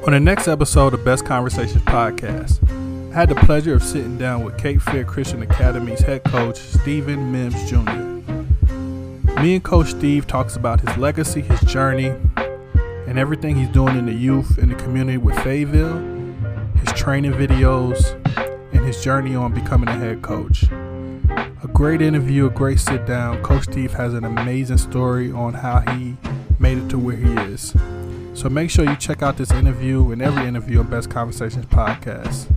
On the next episode of Best Conversations podcast, I had the pleasure of sitting down with Cape Fear Christian Academy's head coach, Stephen Mims Jr. Me and Coach Steve talks about his legacy, his journey, and everything he's doing in the youth and the community with Fayetteville, his training videos, and his journey on becoming a head coach. A great interview, a great sit down. Coach Steve has an amazing story on how he made it to where he is. So make sure you check out this interview and every interview on Best Conversations podcast.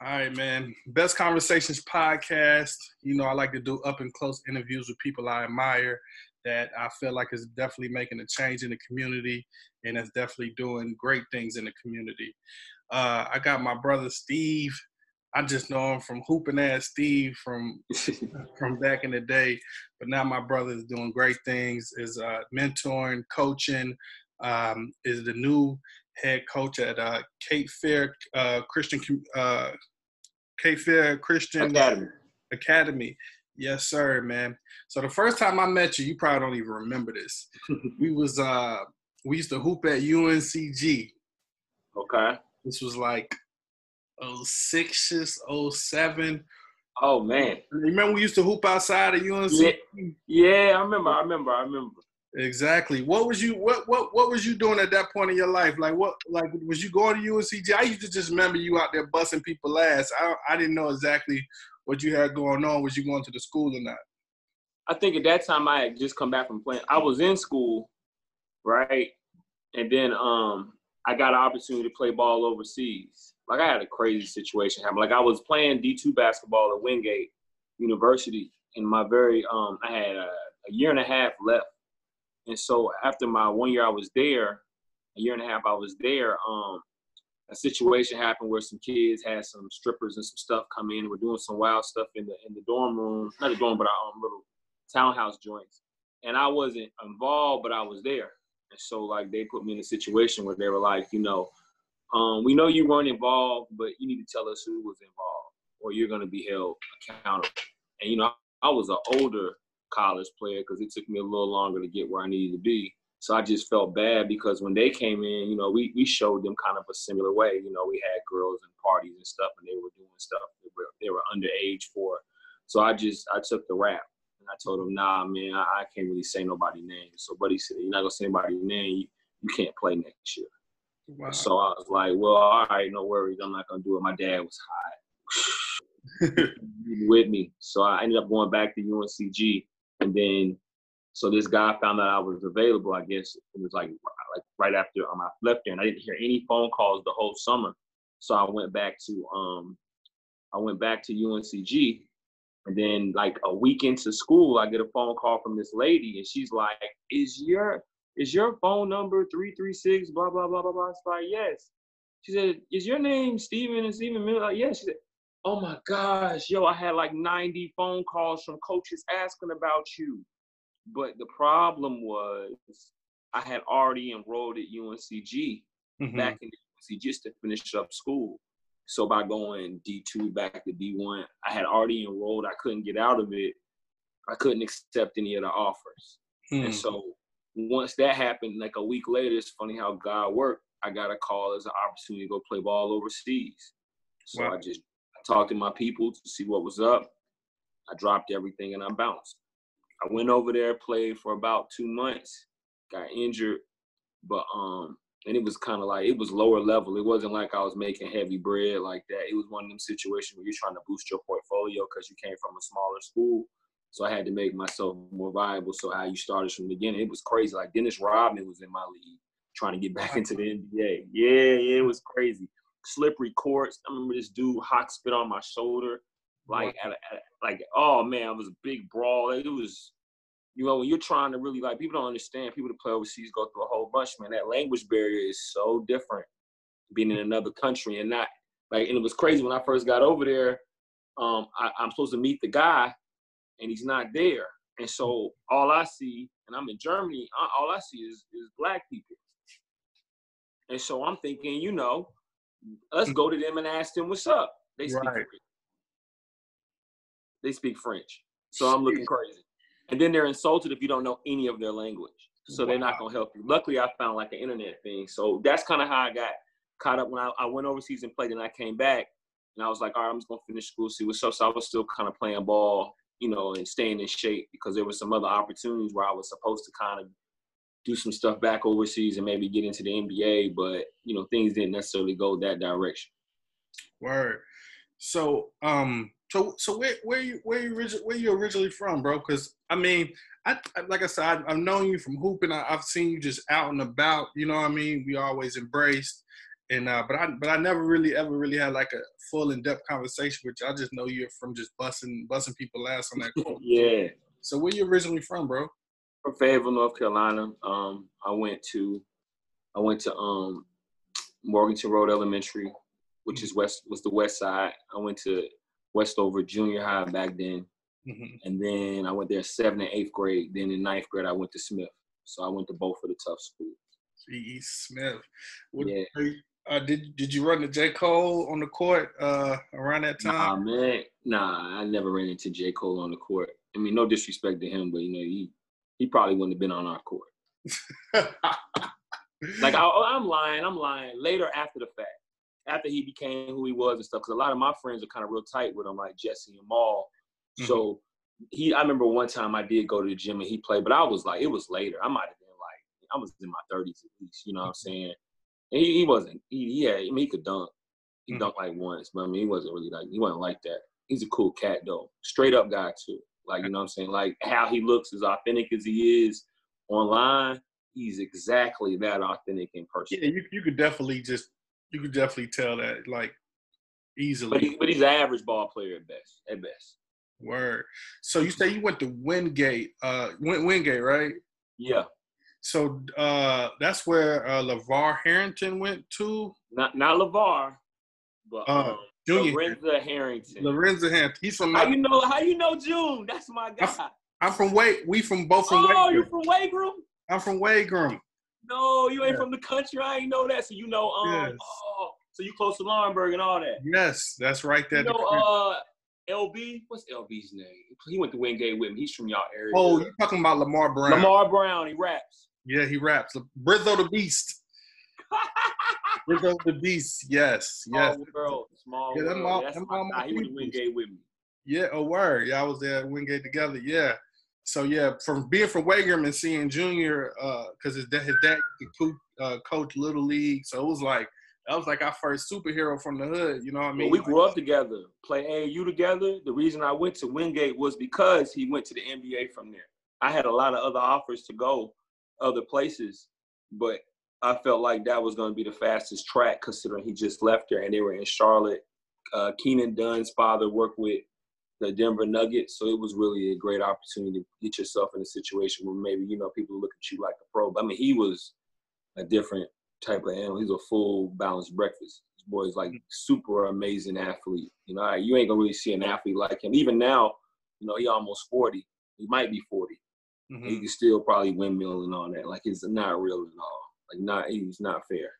All right, man. Best Conversations podcast. You know, I like to do up and close interviews with people I admire that I feel like is definitely making a change in the community and is definitely doing great things in the community. Uh, I got my brother Steve. I just know him from hooping ass Steve from from back in the day, but now my brother is doing great things. Is uh, mentoring, coaching. Um, is the new head coach at uh, Cape Fear uh, Christian uh, Cape Fear Christian Academy. Academy. Yes, sir, man. So the first time I met you, you probably don't even remember this. we was uh we used to hoop at UNCG. Okay. This was like 06, 07. Oh man. Remember we used to hoop outside of UNC? Yeah, yeah, I remember. I remember. I remember. Exactly. What was you what what what was you doing at that point in your life? Like what like was you going to UNCG? I used to just remember you out there busting people ass. I I didn't know exactly what you had going on. Was you going to the school or not? I think at that time I had just come back from playing. I was in school, right? And then um I got an opportunity to play ball overseas. Like I had a crazy situation happen. Like I was playing D2 basketball at Wingate University in my very um I had a, a year and a half left. And so after my one year I was there, a year and a half I was there, um, a situation happened where some kids had some strippers and some stuff come in. We're doing some wild stuff in the in the dorm room, not the dorm, but our um, little townhouse joints. And I wasn't involved, but I was there. And so like they put me in a situation where they were like, you know, um, we know you weren't involved, but you need to tell us who was involved, or you're gonna be held accountable. And you know, I was an older college player because it took me a little longer to get where I needed to be. So I just felt bad because when they came in, you know, we we showed them kind of a similar way. You know, we had girls and parties and stuff, and they were doing stuff they were, they were underage for. So I just I took the rap and I told him, Nah, man, I, I can't really say nobody name. So Buddy said, You're not gonna say anybody's name. You, you can't play next year. Wow. So I was like, Well, all right, no worries. I'm not gonna do it. My dad was high. with me. So I ended up going back to UNCG, and then so this guy found out I was available. I guess it was like like right after um, I left there, and I didn't hear any phone calls the whole summer. So I went back to um I went back to UNCG, and then like a week into school, I get a phone call from this lady, and she's like, "Is your is your phone number three three six blah blah blah blah blah?" It's like, "Yes." She said, "Is your name Steven and Steven Miller?" Like, yes. She said, "Oh my gosh, yo, I had like 90 phone calls from coaches asking about you." But the problem was I had already enrolled at UNCG Mhm. back in the UNCG just to finish up school. So by going D2 back to D1, I had already enrolled. I couldn't get out of it. I couldn't accept any of the offers. Hmm. And so once that happened, like a week later, it's funny how God worked. I got a call as an opportunity to go play ball overseas. So Wow. I just I talked to my people to see what was up. I dropped everything and I bounced. I went over there, played for about two months, got injured, but um, and it was kind of like it was lower level. It wasn't like I was making heavy bread like that. It was one of them situations where you're trying to boost your portfolio because you came from a smaller school. So I had to make myself more viable. So how you started from the beginning, it was crazy. Like Dennis Rodman was in my league trying to get back into the NBA. Yeah, yeah, it was crazy. Slippery courts. I remember this dude hot spit on my shoulder like at, a- at, like oh man, it was a big brawl. It was, you know, when you're trying to really like people don't understand. People that play overseas go through a whole bunch, man. That language barrier is so different being in another country and not like. And it was crazy when I first got over there. Um, I, I'm supposed to meet the guy, and he's not there. And so all I see, and I'm in Germany, all I see is is black people. And so I'm thinking, you know, let's go to them and ask them what's up. They speak Right. Korean. they speak French. So I'm looking crazy. And then they're insulted if you don't know any of their language. So they're not gonna help you. Luckily, I found like an internet thing. So that's kind of how I got caught up when I, I went overseas and played, and I came back, and I was like, all right, I'm just gonna finish school, see what's up. So I was still kind of playing ball, you know, and staying in shape because there were some other opportunities where I was supposed to kind of do some stuff back overseas and maybe get into the NBA, but you know, things didn't necessarily go that direction. Word. So, um, so so where where you where you where you originally from, bro? Because I mean, I, I, like I said, I, have known you from hooping. I, have seen you just out and about. You know what I mean? We always embraced, and uh, but I but I never really ever really had like a full in depth conversation with you. I just know you're from just busting busting people ass on that court. yeah. So where you originally from, bro? From Fayetteville, North Carolina. Um, I went to I went to um Morganton Road Elementary, which is west was the west side. I went to Westover Junior High back then. Mm-hmm. And then I went there seventh and eighth grade. Then in ninth grade, I went to Smith. So I went to both of the tough schools. E.E. Smith. What, yeah. Uh, did did you run to J Cole on the court uh, around that time? Nah, man. Nah, I never ran into J Cole on the court. I mean, no disrespect to him, but you know, he he probably wouldn't have been on our court. like I, am lying. I'm lying. Later, after the fact, after he became who he was and stuff, because a lot of my friends are kind of real tight with him, like Jesse and Maul. Mm-hmm. So he, I remember one time I did go to the gym and he played, but I was like, it was later. I might have been like, I was in my 30s at least. You know what I'm mm-hmm. saying? And he, he wasn't. He, yeah, I mean, he could dunk. He mm-hmm. dunked like once, but I mean, he wasn't really like he wasn't like that. He's a cool cat though, straight up guy too. Like you know what I'm saying? Like how he looks, as authentic as he is online, he's exactly that authentic in person. Yeah, you you could definitely just you could definitely tell that like easily. But, he, but he's an average ball player at best. At best. Word. So you say you went to Wingate, uh, Wingate, right? Yeah. So uh, that's where uh, LaVar Harrington went to. Not not LaVar, but uh, um, Junior Lorenzo Harrington. Lorenzo Harrington. He's from. How my, you know? How you know June? That's my guy. I'm, I'm from Wade. We from both from. Oh, you from Wagram? I'm from Wagram. No, you ain't yeah. from the country. I ain't know that. So you know, um, yes. oh, so you close to Laurinburg and all that. Yes, that's right there. You know, uh, LB, what's LB's name? He went to Wingate with me. He's from y'all area. Oh, you talking about Lamar Brown? Lamar Brown. He raps. Yeah, he raps. Brizzo the Beast. Brizzo the Beast. Yes, yes. Small world. Small yeah, world. All, That's my, my he went to Wingate with me. Yeah, oh word. Yeah, I was there at Wingate together. Yeah. So yeah, from being from Wagram and seeing Junior, because uh, his dad, his dad uh, coach Little League, so it was like that was like our first superhero from the hood. You know what I mean? Well, we grew up together, play AAU together. The reason I went to Wingate was because he went to the NBA from there. I had a lot of other offers to go other places, but I felt like that was going to be the fastest track considering he just left there and they were in Charlotte. Uh, Keenan Dunn's father worked with the Denver Nuggets, so it was really a great opportunity to get yourself in a situation where maybe you know people look at you like a pro. But I mean, he was a different type of animal. He's a full balanced breakfast. This boy's like mm-hmm. super amazing athlete. You know, you ain't gonna really see an athlete like him. Even now, you know, he almost 40. He might be 40. Mm-hmm. He can still probably windmill and all that. Like it's not real at all. Like not he's not fair.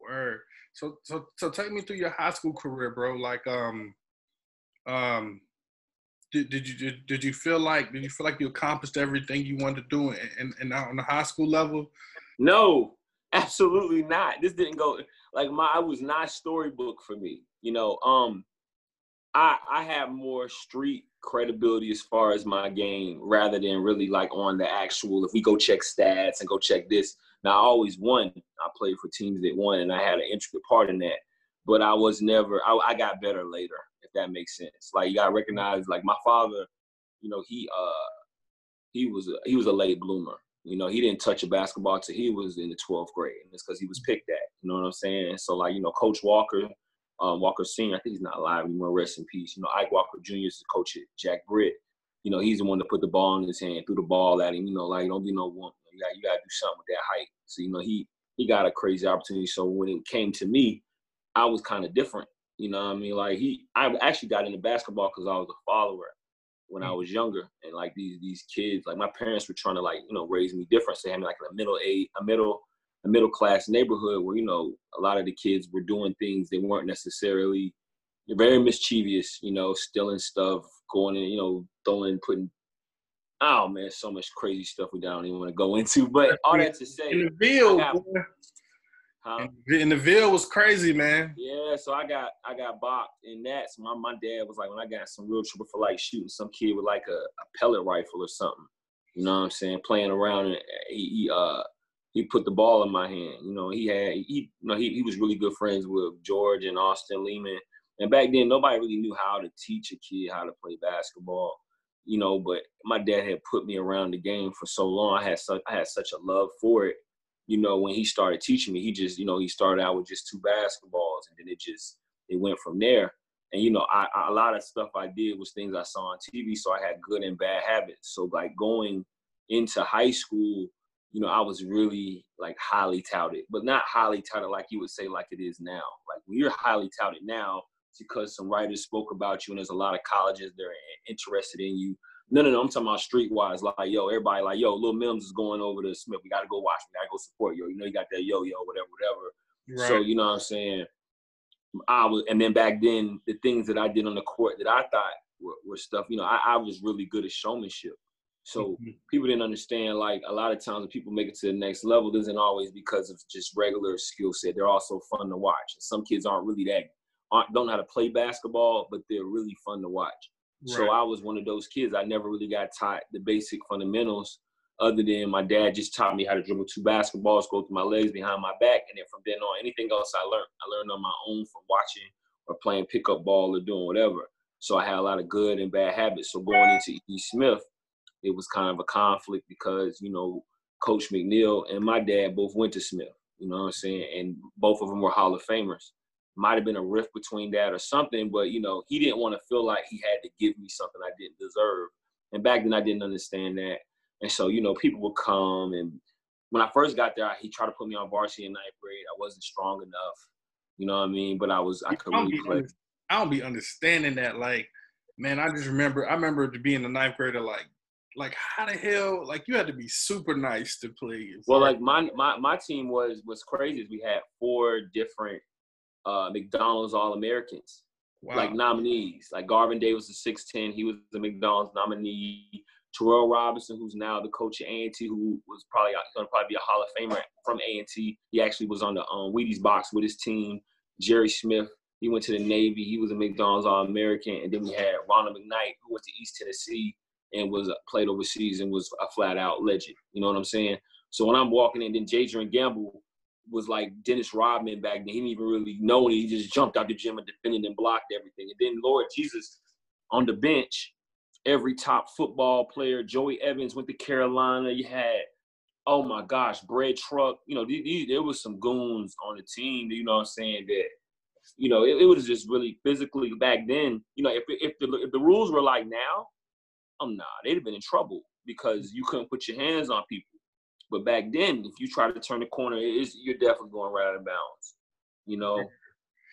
Word. So so so take me through your high school career, bro. Like um um did, did you did, did you feel like did you feel like you accomplished everything you wanted to do and and on the high school level? No, Absolutely not. This didn't go like my I was not storybook for me. You know, um I I have more street credibility as far as my game rather than really like on the actual if we go check stats and go check this. Now I always won. I played for teams that won and I had an intricate part in that. But I was never I, I got better later, if that makes sense. Like you gotta recognize like my father, you know, he uh he was a he was a late bloomer. You know, he didn't touch a basketball till he was in the 12th grade. And it's because he was picked at. You know what I'm saying? So, like, you know, Coach Walker, um, Walker Sr., I think he's not alive anymore. Rest in peace. You know, Ike Walker Jr. is the coach at Jack Britt. You know, he's the one that put the ball in his hand, threw the ball at him. You know, like, don't be no one. You got, you got to do something with that height. So, you know, he he got a crazy opportunity. So when it came to me, I was kind of different. You know what I mean? Like he, I actually got into basketball because I was a follower when I mm. was younger, and like these these kids, like my parents were trying to like you know raise me different, so having like in a middle age, a middle a middle class neighborhood where you know a lot of the kids were doing things they weren't necessarily very mischievous, you know, stealing stuff, going in, you know, throwing, putting. Oh man, so much crazy stuff we don't even want to go into. But all that to say, in the Ville, huh? in the Ville was crazy, man. Yeah, so I got I got bopped in that. So my, my dad was like, when I got some real trouble for like shooting some kid with like a, a pellet rifle or something. You know what I'm saying? Playing around and he, he uh he put the ball in my hand. You know, he had he you know he, he was really good friends with George and Austin Lehman. And back then nobody really knew how to teach a kid how to play basketball. You know, but my dad had put me around the game for so long. I had such I had such a love for it. You know, when he started teaching me, he just, you know, he started out with just two basketballs and then it just it went from there. And you know, I, I a lot of stuff I did was things I saw on TV, so I had good and bad habits. So like going into high school, you know, I was really like highly touted, but not highly touted like you would say like it is now. Like when you're highly touted now, because some writers spoke about you and there's a lot of colleges that are interested in you. No, no, no. I'm talking about streetwise. Like, yo, everybody, like, yo, Lil Mims is going over to Smith. We got to go watch. We got to go support. Yo, you know, you got that yo, yo, whatever, whatever. Right. So, you know what I'm saying? I was, and then back then, the things that I did on the court that I thought were, were stuff, you know, I, I was really good at showmanship. So mm-hmm. people didn't understand like a lot of times when people make it to the next level, isn't always because of just regular skill set. They're also fun to watch. Some kids aren't really that aren't don't know how to play basketball, but they're really fun to watch. Right. So I was one of those kids. I never really got taught the basic fundamentals, other than my dad just taught me how to dribble two basketballs, go through my legs behind my back, and then from then on, anything else I learned, I learned on my own from watching or playing pickup ball or doing whatever. So I had a lot of good and bad habits. So going into E. Smith, it was kind of a conflict because you know Coach McNeil and my dad both went to Smith. You know what I'm saying? And both of them were Hall of Famers. Might have been a rift between that or something, but you know he didn't want to feel like he had to give me something I didn't deserve. And back then I didn't understand that. And so you know people would come and when I first got there, he tried to put me on varsity in ninth grade. I wasn't strong enough. You know what I mean? But I was I could really play. I don't be understanding that. Like, man, I just remember I remember being a ninth grader, like like how the hell like you had to be super nice to play well like my my, my team was was crazy we had four different uh mcdonald's all-americans. Wow. like nominees. Like garvin davis was 6'10 he was the mcdonald's nominee. Terrell robinson who's now the coach at a&t who was probably going to probably be a hall of famer from a&t he actually was on the um, wheaties box with his team. Jerry smith he went to the navy. He was a mcdonald's all-american. And then we had ronald mcknight who went to east tennessee and was played overseas and was a flat out legend. You know what I'm saying? So when I'm walking in, then Jadrian Gamble was like Dennis Rodman back then. He didn't even really know and he just jumped out the gym and defended and blocked everything. And then Lord Jesus on the bench, every top football player, Joey Evans went to Carolina. You had, oh my gosh, Bread Truck. You know, there was some goons on the team. You know what I'm saying? That you know, it, it was just really physically back then. You know, if if the if the rules were like now, oh nah, they'd have been in trouble because you couldn't put your hands on people. But back then, if you try to turn the corner, it's, you're definitely going right out of bounds. You know,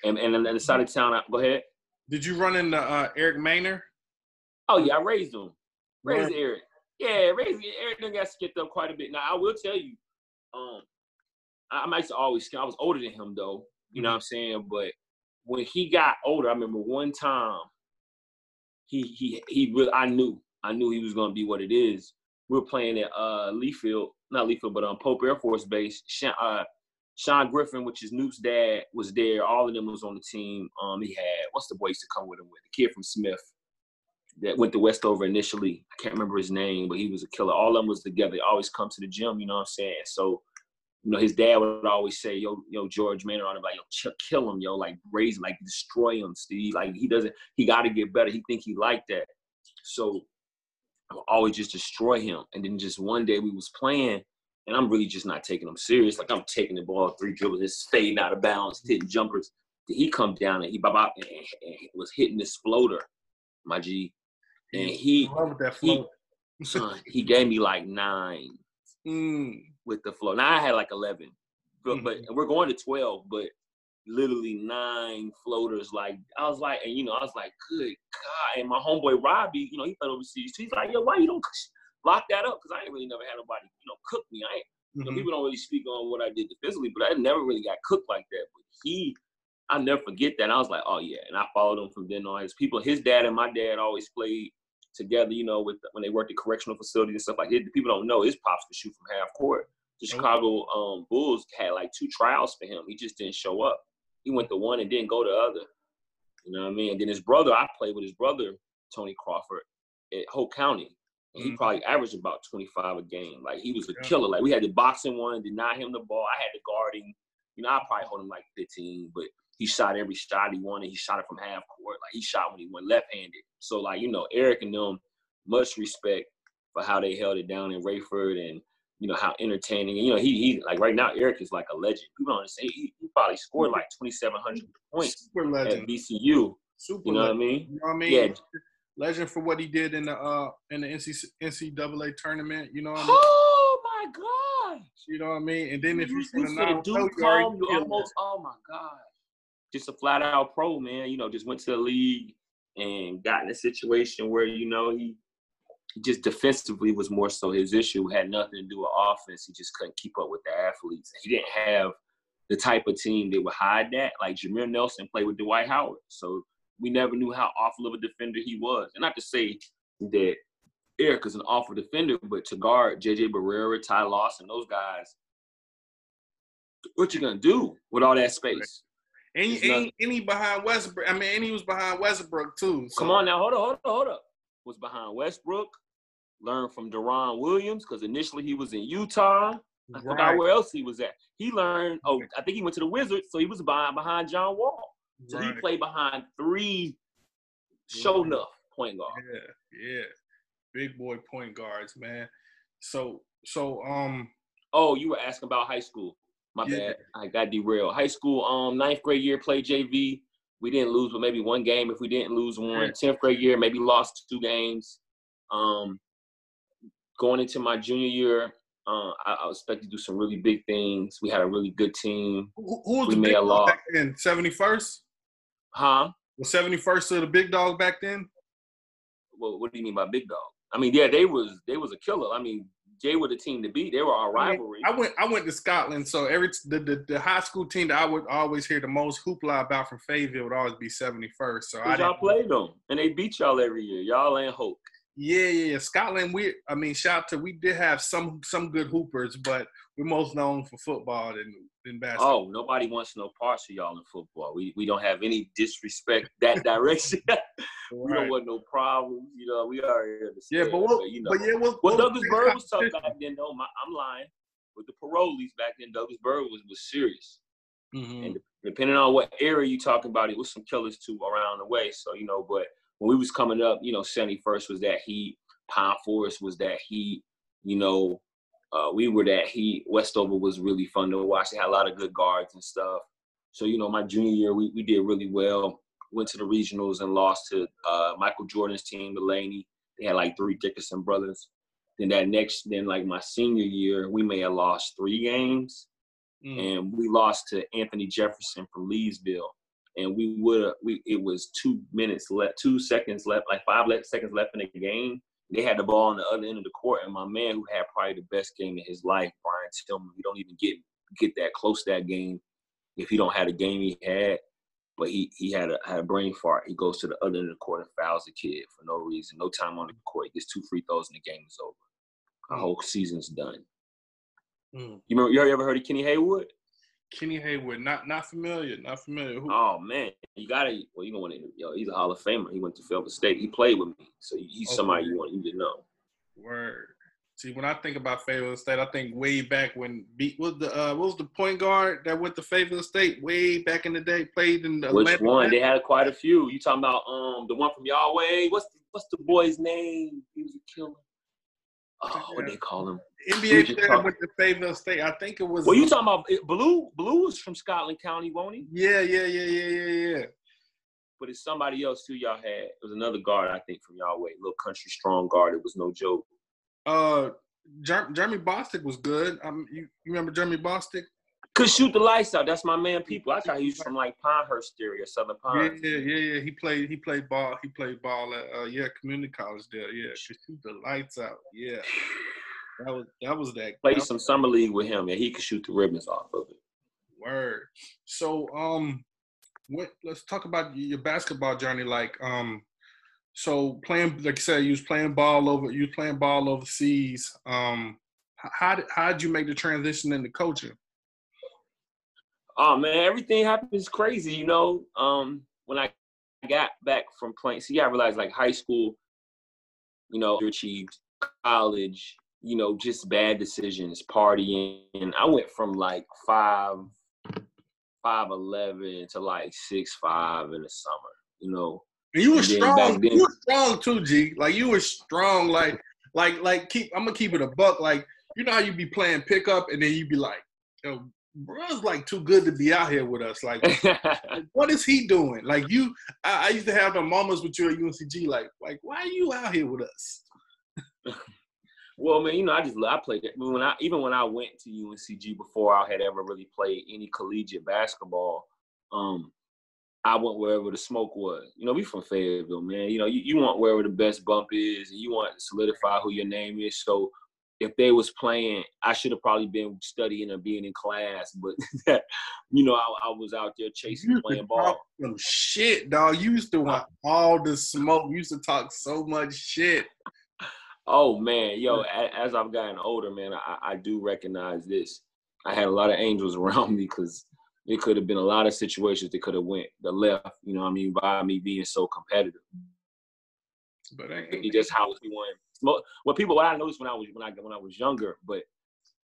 and and then the side of town. Go ahead. Did you run into uh, Eric Maynor? Oh yeah, I raised him. Raised right. Eric. Yeah, raised Eric. Done got skipped up quite a bit. Now I will tell you, um, I might always. I was older than him though. You know what I'm saying? But when he got older, I remember one time he he he really I knew I knew he was going to be what it is. We were playing at uh, Field, not Field, but um, Pope Air Force Base. Sean, uh, Sean Griffin, which is Newt's dad, was there. All of them was on the team. Um, he had what's the boys to come with him with the kid from Smith that went to Westover initially. I can't remember his name, but he was a killer. All of them was together. They always come to the gym. You know what I'm saying? So, you know, his dad would always say, "Yo, yo, George Maynor on him, like, yo, kill him, yo, like raise him, like destroy him, Steve. Like he doesn't, he got to get better. He think he like that." So I would always just destroy him. And then just one day we was playing, and I'm really just not taking him serious. Like I'm taking the ball three dribbles, just fading out of bounds, hitting jumpers. Then he come down and he bop, bop and, and was hitting this floater, my G. And he, he, son, he gave me like nine mm. with the flow. Now I had like eleven, but, mm-hmm. but we're going to twelve. But literally nine floaters. Like I was like, and you know, I was like, good God. And my homeboy Robbie, you know, he played overseas. He's like, yo, why you don't lock that up? Because I ain't really never had nobody, you know, cook me. I ain't, mm-hmm. you know, mm-hmm. people don't really speak on what I did physically, but I never really got cooked like that. But he I'll never forget that. And I was like, oh yeah. And I followed him from then on. His people, his dad and my dad always played together, you know, with when they worked at correctional facilities and stuff like that. People don't know his pops could shoot from half court. The Chicago um, Bulls had like two trials for him. He just didn't show up. He went to one and didn't go to the other. You know what I mean? And then his brother, I played with his brother, Tony Crawford, at Hoke County. And he mm-hmm. probably averaged about 25 a game. Like he was a yeah. killer. Like we had the boxing one, deny him the ball. I had to guard him. You know, I probably hold him like 15, but he shot every shot he wanted. He shot it from half court. Like he shot when he went left-handed. So like you know, Eric and them, much respect for how they held it down in Raeford and you know how entertaining. You know, he he like right now Eric is like a legend. People don't understand. He, he probably scored like 2,700 points Super legend. at VCU. Super you know legend. what I mean? You know what I mean? Yeah. Legend for what he did in the uh in the NC, NCAA tournament. You know what I mean? Oh my God! You know what I mean? And then if you, you see the come, you almost oh my God just a flat out pro, man. You know, just went to the league and got in a situation where, you know, he just defensively was more so his issue, had nothing to do with offense. He just couldn't keep up with the athletes. He didn't have the type of team that would hide that. Like Jameer Nelson played with Dwight Howard. So we never knew how awful of a defender he was. And not to say that Eric is an awful defender, but to guard JJ Barea, Ty Lawson, those guys, what you gonna do with all that space? And, he, and, and he behind Westbrook. I mean, and he was behind Westbrook too. So. Come on now, hold up, hold up, hold up. Was behind Westbrook. Learned from Deron Williams because initially he was in Utah. I right. forgot where else he was at. He learned. Oh, I think he went to the Wizards, so he was behind behind John Wall. So right. he played behind three show enough point guard. Yeah, yeah, big boy point guards, man. So, so um. Oh, you were asking about high school. My yeah. bad. I got derailed. High school, um, ninth grade year, played JV. We didn't lose, but maybe one game. If we didn't lose one, tenth grade year, maybe lost two games. Um, going into my junior year, uh, I, I expect to do some really big things. We had a really good team. Who, who was we the big dog back then? Seventy first. Huh? Was seventy first to the big dog back then? Well, what do you mean by big dog? I mean, yeah, they was they was a killer. I mean, Jay were the team to beat. They were our rivalry. I went I went to Scotland, so every the, the, the high school team that I would always hear the most hoopla about from Fayetteville would always be 71st. So I y'all played them and they beat y'all every year. Y'all ain't hope. Yeah, yeah, yeah. Scotland, we I mean, shout out to we did have some some good hoopers, but we're most known for football than than basketball. Oh, nobody wants no parts of y'all in football. We we don't have any disrespect that direction. we don't want no problems. You know, we are here to stay. Yeah, but what, you know, but yeah, what, what, Douglas Byrd was tough back then, though. My, I'm lying. With the parolees back then, Douglas Byrd was was serious. Mm-hmm. And depending on what area you talking about, it was some killers too around the way. So you know, but when we was coming up, you know, 71st was that heat. Pine Forest was that heat. You know, uh, we were that heat. Westover was really fun to watch. They had a lot of good guards and stuff. So, you know, my junior year, we, we did really well. Went to the regionals and lost to uh, Michael Jordan's team, Delaney. They had like three Dickerson brothers. Then that next, then like my senior year, we may have lost three games. Mm. And we lost to Anthony Jefferson from Leesville and we would we it was two minutes left, two seconds left, like five seconds left in the game. They had the ball on the other end of the court, and my man, who had probably the best game of his life, Brian Tillman, we don't even get get that close to that game if he don't have the game he had. But he he had a had a brain fart. He goes to the other end of the court and fouls the kid for no reason, no time on the court. He gets two free throws and the game is over. The whole season's done. Mm. You remember? You ever heard of Kenny Haywood? Kenny Haywood, not not familiar, not familiar. Who? Oh man, you gotta. Well, you gonna want to. Yo, he's a Hall of Famer. He went to Fayetteville State. He played with me, so he's okay. somebody you want you to know. Word. See, when I think about Fayetteville State, I think way back when beat was the uh, what was the point guard that went to Fayetteville State way back in the day, played in the which Atlanta one? They had quite a few. You talking about um the one from Yahweh? What's the, what's the boy's name? He was a killer. Oh, what they call him? NBA player went to Fayetteville State. I think it was. Well, you talking about Blue? Blue is from Scotland County, won't he? Yeah, yeah, yeah, yeah, yeah, yeah. But it's somebody else too. Y'all had it was another guard I think from y'all way, little country strong guard. It was no joke. Uh, Jer- Jeremy Bostic was good. Um, you, you remember Jeremy Bostic? Could shoot the lights out. That's my man. People, I thought he was from like Pinehurst area, Southern Pines. Yeah, yeah, yeah, He played. He played ball. He played ball at uh, yeah, community college there. Yeah, could shoot the lights out. Yeah. That was that was that. Play some summer league with him, and he could shoot the ribbons off of it. Word. So um, what let's talk about your basketball journey. Like, um, so playing, like you said, you was playing ball over, you was playing ball overseas. Um, how did how did you make the transition into coaching? Oh man, everything happens crazy, you know. Um, when I got back from playing, see, I realized like high school, you know, achieved college, you know, just bad decisions, partying. And I went from like five, five eleven to like six five in the summer, you know. And you were and strong. Then, you were strong too, G. Like you were strong. Like, like, like keep. I'm gonna keep it a buck. Like, you know how you be playing pickup, and then you'd be like, yo, bro's like too good to be out here with us. Like, what is he doing? Like you, I, I, used to have the moments with you at UNCG. Like, like why are you out here with us? well, man, you know, I just I played it. When I even when I went to UNCG before I had ever really played any collegiate basketball, um, I went wherever the smoke was. You know, we from Fayetteville, man. You know, you, you want wherever the best bump is, and you want to solidify who your name is. So if they was playing, I should have probably been studying or being in class. But that, you know, I, I, was out there chasing playing ball. Some shit, dog. You used to want uh-huh. all the smoke. You used to talk so much shit. Oh man, yo, as I've gotten older, man, I, I do recognize this. I had a lot of angels around me because it could have been a lot of situations that could have went the left. You know, I mean, by me being so competitive. But I, just how was doing what people what I noticed when I was when I when I was younger, but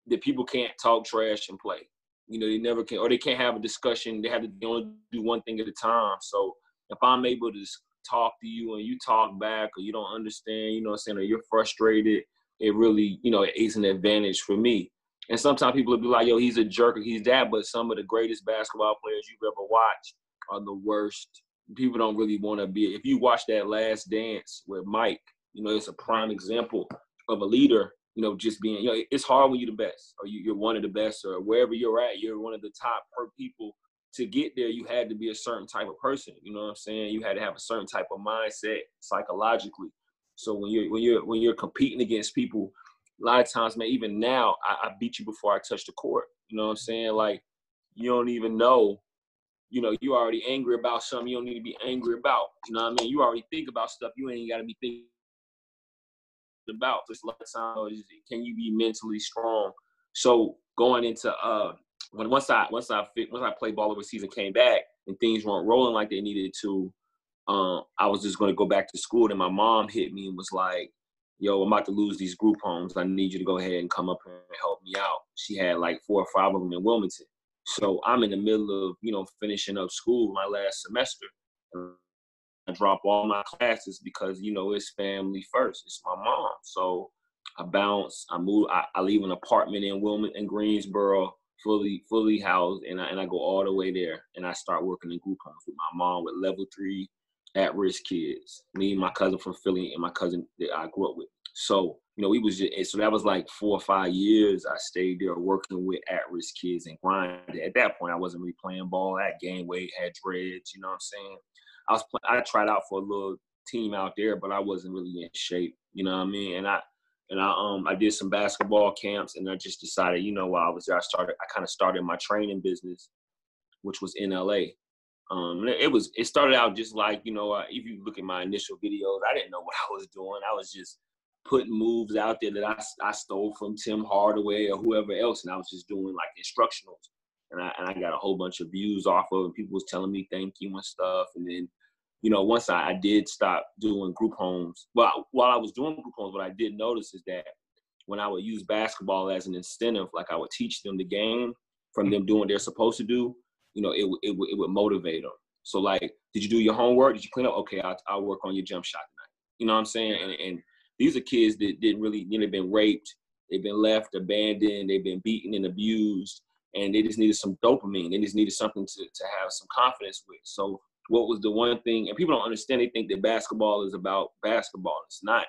that people can't talk trash and play. You know, they never can, or they can't have a discussion. They have to only do one thing at a time. So if I'm able to talk to you and you talk back, or you don't understand, you know, what I'm saying, or you're frustrated, it really, you know, it is an advantage for me. And sometimes people will be like, "Yo, he's a jerk," or "He's that," but some of the greatest basketball players you've ever watched are the worst. People don't really want to be. If you watch that Last Dance with Mike, you know, it's a prime example of a leader, you know, just being, you know, it's hard when you're the best or you, are one of the best or wherever you're at, you're one of the top per people. To get there, you had to be a certain type of person. You know what I'm saying? You had to have a certain type of mindset psychologically. So when you're when you're when you're competing against people, a lot of times, man, even now, I, I beat you before I touch the court. You know what I'm saying? Like you don't even know you know, you already angry about something you don't need to be angry about. You know what I mean? You already think about stuff you ain't got to be thinking about. Lot of times, can you be mentally strong? So going into uh, when once I once I once I played ball overseas and came back and things weren't rolling like they needed to, um, I was just going to go back to school. And my mom hit me and was like, "Yo, I'm about to lose these group homes. I need you to go ahead and come up and help me out." She had like four or five of them in Wilmington. So I'm in the middle of you know finishing up school my last semester. I drop all my classes because you know it's family first. It's my mom. So I bounce. I move. I, I leave an apartment in Wilmington, in Greensboro, fully fully housed, and I and I go all the way there, and I start working in group homes with my mom with level three at risk kids. Me and my cousin from Philly, and my cousin that I grew up with. So you know, we was just so that was like four or five years. I stayed there working with at risk kids and grinded. At that point, I wasn't really playing ball. I had gained weight, had dreads. You know what I'm saying? I was I tried out for a little team out there, but I wasn't really in shape. You know what I mean? And I and I um I did some basketball camps, and I just decided, you know, while I was there, I started I kind of started my training business, which was in LA. Um, it was it started out just like you know, uh, if you look at my initial videos, I didn't know what I was doing. I was just putting moves out there that I, I stole from Tim Hardaway or whoever else, and I was just doing like instructionals and I, and I got a whole bunch of views off of it. People was telling me thank you and stuff. And then, you know, once I, I did stop doing group homes, well, while I was doing group homes, what I did notice is that when I would use basketball as an incentive, like I would teach them the game from them doing what they're supposed to do, you know, it, it, it would motivate them. So like, did you do your homework? Did you clean up? Okay, I'll, I'll work on your jump shot tonight. You know what I'm saying? And, and these are kids that didn't really, you know, been raped, they've been left abandoned, they've been beaten and abused and they just needed some dopamine. They just needed something to, to have some confidence with. So what was the one thing, and people don't understand, they think that basketball is about basketball. It's not.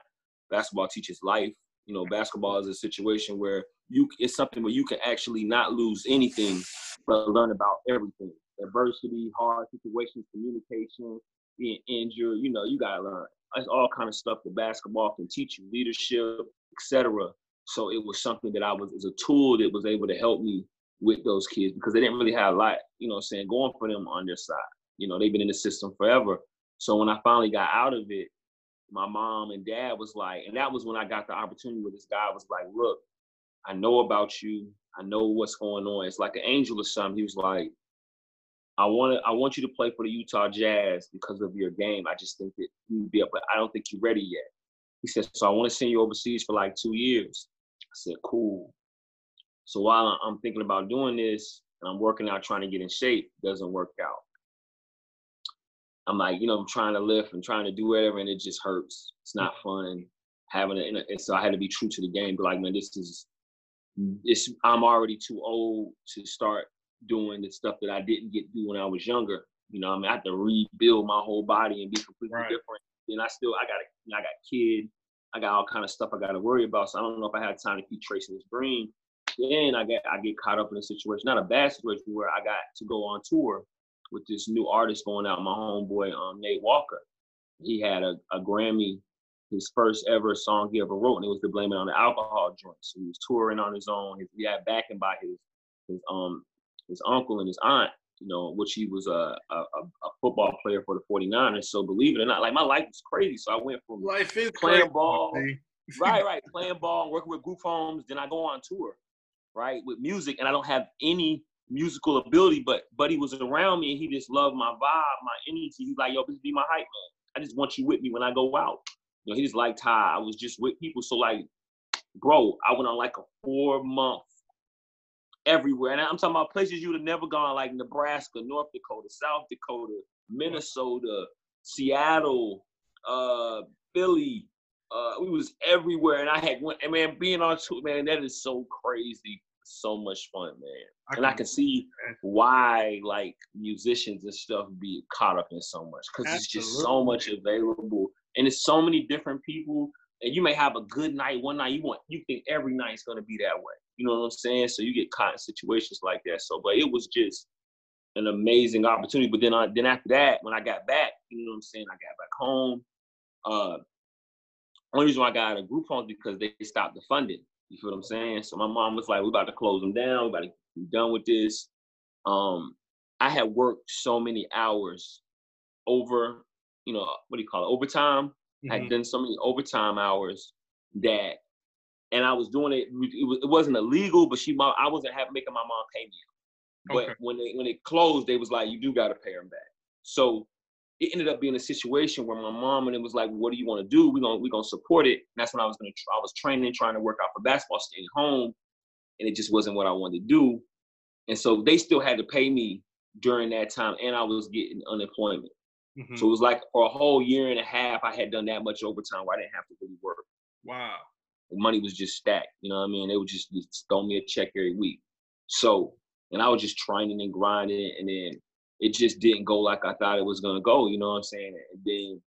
Basketball teaches life. You know, basketball is a situation where you it's something where you can actually not lose anything, but learn about everything. Adversity, hard situations, communication, being injured, you know, you gotta learn. It's all kind of stuff that basketball can teach you, leadership, etc. So it was something that I was as a tool that was able to help me with those kids because they didn't really have a lot, you know, saying going for them on their side. You know, they've been in the system forever. So when I finally got out of it, my mom and dad was like, and that was when I got the opportunity where this guy was like, look, I know about you. I know what's going on. It's like an angel or something. He was like, I want to, I want you to play for the Utah Jazz because of your game. I just think that you would be up, but I don't think you're ready yet. He said, so I want to send you overseas for like two years. I said, cool. So while I'm thinking about doing this and I'm working out trying to get in shape, doesn't work out. I'm like, you know, I'm trying to lift and trying to do whatever, and it just hurts. It's not fun having it. And so I had to be true to the game. But like, man, this is, it's. I'm already too old to start doing the stuff that I didn't get to do when I was younger. You know, I mean, I have to rebuild my whole body and be completely right. different. And I still, I got, a, I got kid. I got all kind of stuff I got to worry about. So I don't know if I had time to keep tracing this dream. Then I get, I get caught up in a situation, not a bad situation, where I got to go on tour with this new artist going out, my homeboy um, Nate Walker. He had a, a Grammy, his first ever song he ever wrote, and it was to blame it on the alcohol joint. So he was touring on his own. He had backing by his his um his uncle and his aunt, you know, which he was a, a, a football player for the 49ers. So believe it or not, like my life was crazy. So I went from life is playing crazy. ball, right, right, playing ball, working with group homes. Then I go on tour, right, with music, and I don't have any musical ability, but Buddy was around me and he just loved my vibe, my energy. He's like, yo, this be my hype man. I just want you with me when I go out. You know, he just liked how I was just with people. So like, bro, I went on like a four month everywhere. And I'm talking about places you'd have never gone, like Nebraska, North Dakota, South Dakota, Minnesota, Seattle, uh, Philly. Uh, we was everywhere, and I had went. And man, being on tour, man, that is so crazy, so much fun, man. I and I can see why like musicians and stuff be caught up in so much because it's just so much available, and it's so many different people. And you may have a good night one night. You want you think every night's gonna be that way. You know what I'm saying? So you get caught in situations like that. So, but it was just an amazing opportunity. But then, I, then after that, when I got back, you know what I'm saying? I got back home. Uh, only reason why I got out of group homes because they stopped the funding. You feel what I'm saying? So my mom was like, "We're about to close them down. We about to be done with this." Um, I had worked so many hours over, you know, what do you call it? Overtime. Mm-hmm. I had done so many overtime hours that and I was doing it. It, was, it wasn't illegal, but she, my, I wasn't having making my mom pay me. But okay. when they when it closed, they was like, you do got to pay them back. So it ended up being a situation where my mom and it was like, what do you want to do? We're gonna we're gonna support it. And that's when I was gonna I was training, trying to work out for basketball, staying home, and it just wasn't what I wanted to do. And so they still had to pay me during that time, and I was getting unemployment. Mm-hmm. So it was like for a whole year and a half, I had done that much overtime where I didn't have to really work. Wow the money was just stacked. You know what I mean? They would just, just throw me a check every week. So, and I was just training and grinding, and then it just didn't go like I thought it was gonna go. You know what I'm saying? And then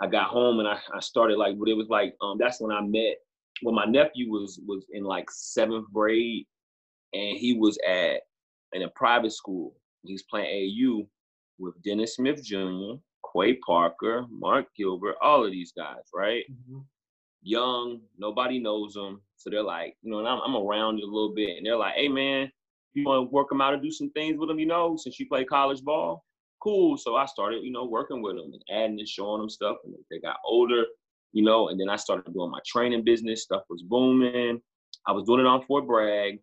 I got home and I, I started like, but it was like, um, that's when I met. When my nephew was was in like seventh grade, and he was at in a private school. He was playing AU with Dennis Smith Jr., Quay Parker, Mark Gilbert, all of these guys, right? Mm-hmm young, nobody knows them. So they're like, you know, and I'm, I'm around it a little bit, and they're like, hey man, you want to work them out and do some things with them, you know, since you play college ball? Cool. So I started, you know, working with them and adding and showing them stuff, and they got older, you know, and then I started doing my training business. Stuff was booming. I was doing it on Fort Bragg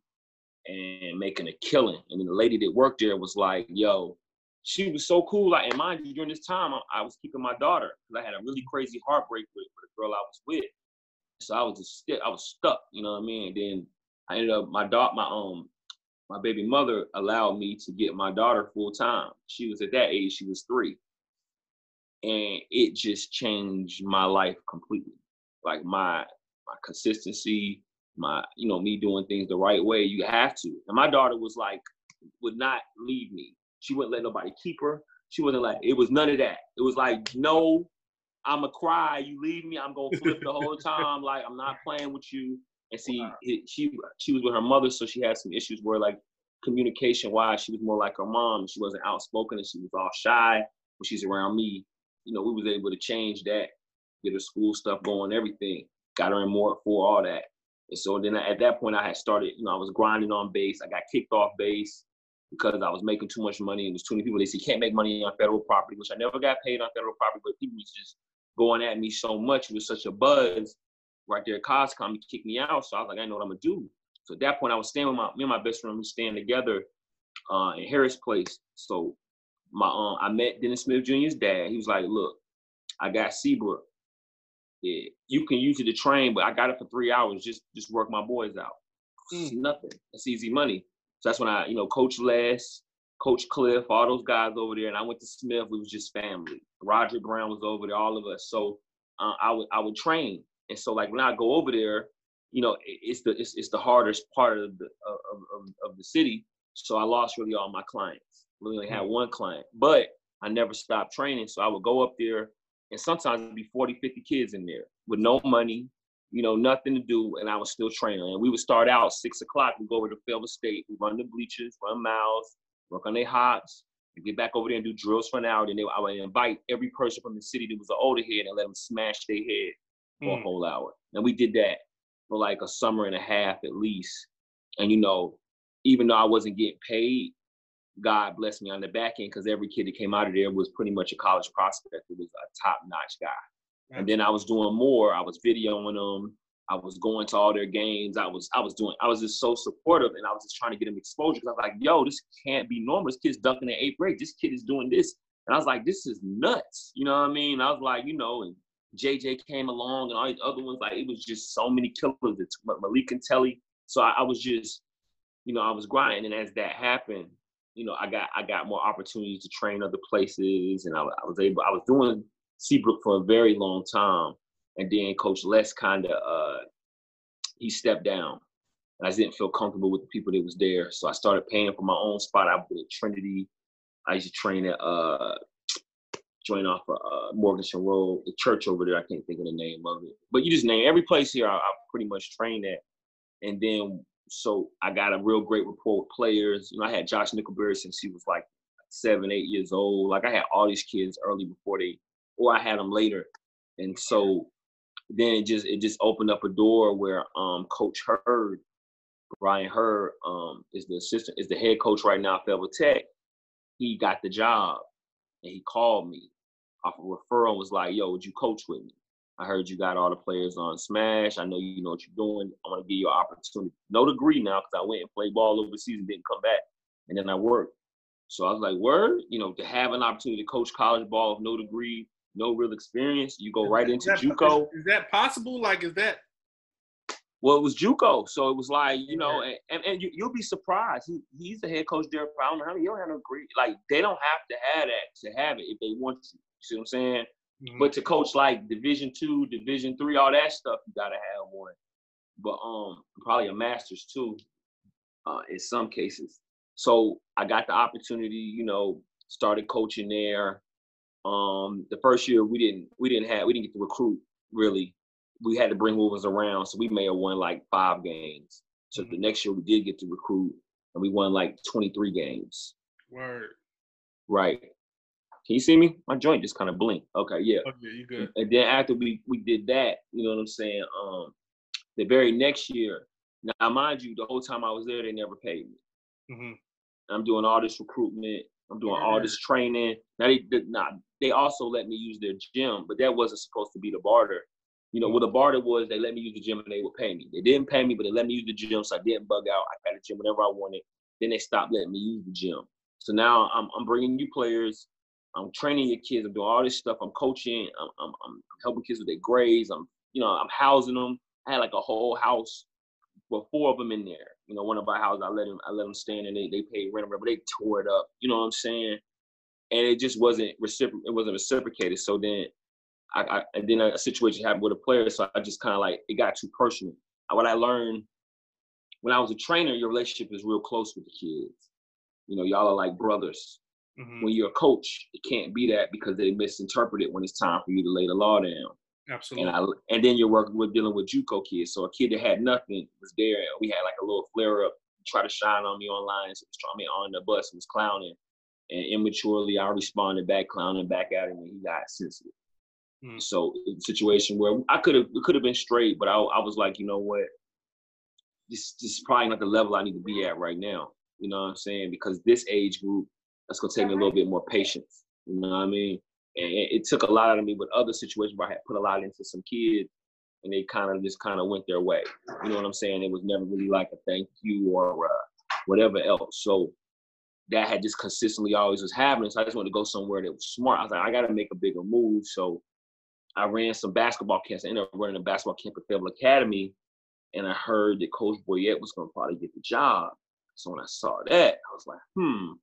and making a killing. And then the lady that worked there was like, yo, she was so cool. Like, and mind you, during this time, I, I was keeping my daughter because I had a really crazy heartbreak with, with the girl I was with. So I was just stuck. I was stuck, you know what I mean? And then I ended up my daughter, my um my baby mother allowed me to get my daughter full time. She was at that age, she was three. And it just changed my life completely. Like my my consistency, my, you know, me doing things the right way. You have to. And my daughter was like, would not leave me. She wouldn't let nobody keep her. She wasn't like, it was none of that. It was like, no, I'ma cry. You leave me, I'm gonna flip the whole time. Like I'm not playing with you. And see, wow. it, she she was with her mother, so she had some issues where like communication wise, she was more like her mom. She wasn't outspoken and she was all shy when she's around me. You know, we was able to change that, get her school stuff going, everything. Got her in more for all that. And so then at that point, I had started. You know, I was grinding on base. I got kicked off base. because I was making too much money. It was too many people. They said you can't make money on federal property, which I never got paid on federal property, but people was just going at me so much. It was such a buzz right there at Coscom. He kicked me out. So I was like, I know what I'm gonna do. So at that point, I was staying with my me and my best friend. We staying together uh, in Harris Place. So my um, I met Dennis Smith Jr.'s dad. He was like, look, I got Seabrook. Yeah, you can use it to train, but I got it for three hours. Just just work my boys out. Mm. Nothing. That's easy money. So that's when I, you know, Coach Les, Coach Cliff, all those guys over there, and I went to Smith. We was just family. Roger Brown was over there, all of us. So uh, I would I would train, and so like when I go over there, you know, it's the it's, it's the hardest part of the of, of, of the city. So I lost really all my clients. We only had one client, but I never stopped training. So I would go up there, and sometimes it'd be 40, 50 kids in there with no money, you know, nothing to do, and I was still training. And we would start out six o'clock. We go over to Fayetteville State. Run the bleachers, run miles, work on their hops, and get back over there and do drills for an hour. And they, I would invite every person from the city that was an older head and let them smash their head for mm. a whole hour. And we did that for like a summer and a half at least. And you know, even though I wasn't getting paid, God blessed me on the back end because every kid that came out of there was pretty much a college prospect. It was a top notch guy. And then I was doing more. I was videoing them. I was going to all their games. I was I was doing I was just so supportive and I was just trying to get them exposure because I was like, yo, this can't be normal. This kid's dunking in eighth grade. This kid is doing this. And I was like, this is nuts. You know what I mean? I was like, you know, and JJ came along and all these other ones. Like it was just so many killers. It's Malik and Telly. So I, I was just, you know, I was grinding. And as that happened, you know, I got I got more opportunities to train other places, and I, I was able. I was doing Seabrook for a very long time, and then Coach Les kind of uh, he stepped down. I didn't feel comfortable with the people that was there, so I started paying for my own spot. I went at Trinity. I used to train at uh, join off of uh, Morganton Road, the church over there. I can't think of the name of it, but you just name every place here. I, I pretty much trained at, and then so I got a real great rapport with players. You know, I had Josh Nickelberry since he was like seven, eight years old. Like I had all these kids early before they or I had them later. And so then it just it just opened up a door where um Coach Hurd, Brian Hurd, um, is the assistant, is the head coach right now at Fayetteville Tech. He got the job and he called me off a referral was like, yo, would you coach with me? I heard you got all the players on Smash. I know you know what you're doing. I want to give you an opportunity. No degree now because I went and played ball overseas and didn't come back. And then I worked. So I was like, word, you know, to have an opportunity to coach college ball with no degree, no real experience. You go right into is that, JUCO. Is, is, that possible? Like, is that? Well, it was JUCO, so it was like you know, and and, and you, will be surprised. He, he's the head coach there. I don't know how many. you don't have no degree. Like they don't have to have that to have it if they want to. You see what I'm saying? Mm-hmm. But to coach like Division two, Division three, all that stuff, you gotta have one. But um, probably a master's too, uh, in some cases. So I got the opportunity, you know, started coaching there. Um, the first year we didn't we didn't have we didn't get to recruit really. We had to bring movers around, so we may have won like five games. So mm-hmm. the next year we did get to recruit, and we won like 23 games. Word. Right. Can you see me? My joint just kind of blinked. Okay, yeah. Okay, you good. And then after we we did that, you know what I'm saying? Um, the very next year, now mind you, the whole time I was there, they never paid me. Mm-hmm. I'm doing all this recruitment. I'm doing all this training. Now they did not. They also let me use their gym, but that wasn't supposed to be the barter. You know, what the barter was, they let me use the gym and they would pay me. They didn't pay me, but they let me use the gym, so I didn't bug out. I had a gym whenever I wanted. Then they stopped letting me use the gym. So now I'm I'm bringing new players. I'm training your kids. I'm doing all this stuff. I'm coaching. I'm, I'm, I'm helping kids with their grades. I'm you know I'm housing them. I had like a whole house with four of them in there. You know, one of our houses, I let them, I let them stand and they, they paid rent, but they tore it up. You know what I'm saying? And it just wasn't recipro- It wasn't reciprocated. So then, I, I and then a, situation happened with a player. So I just kind of like it got too personal. What I learned when I was a trainer, your relationship is real close with the kids. You know, y'all are like brothers. Mm-hmm. When you're a coach, it can't be that because they misinterpret it when it's time for you to lay the law down. Absolutely. And, I, and then you're working with dealing with JUCO kids. So a kid that had nothing was there. And we had like a little flare up, try to shine on me online. So was me on the bus and was clowning. And immaturely, I responded back, clowning back at him, and he got sensitive. Mm. So situation where I could have could have been straight, but I, I was like, you know what, this this is probably not the level I need to be at right now. You know what I'm saying? Because this age group, that's gonna take me a little bit more patience. You know what I mean? And it took a lot out of me with other situations where I had put a lot into some kids and they kind of just kind of went their way. You know what I'm saying? It was never really like a thank you or uh, whatever else. So that had just consistently always was happening. So I just wanted to go somewhere that was smart. I was like, I got to make a bigger move. So I ran some basketball camps. I ended up running a basketball camp at Fayetteville Academy, and I heard that Coach Boyette was going to probably get the job. So when I saw that, I was like, hmm,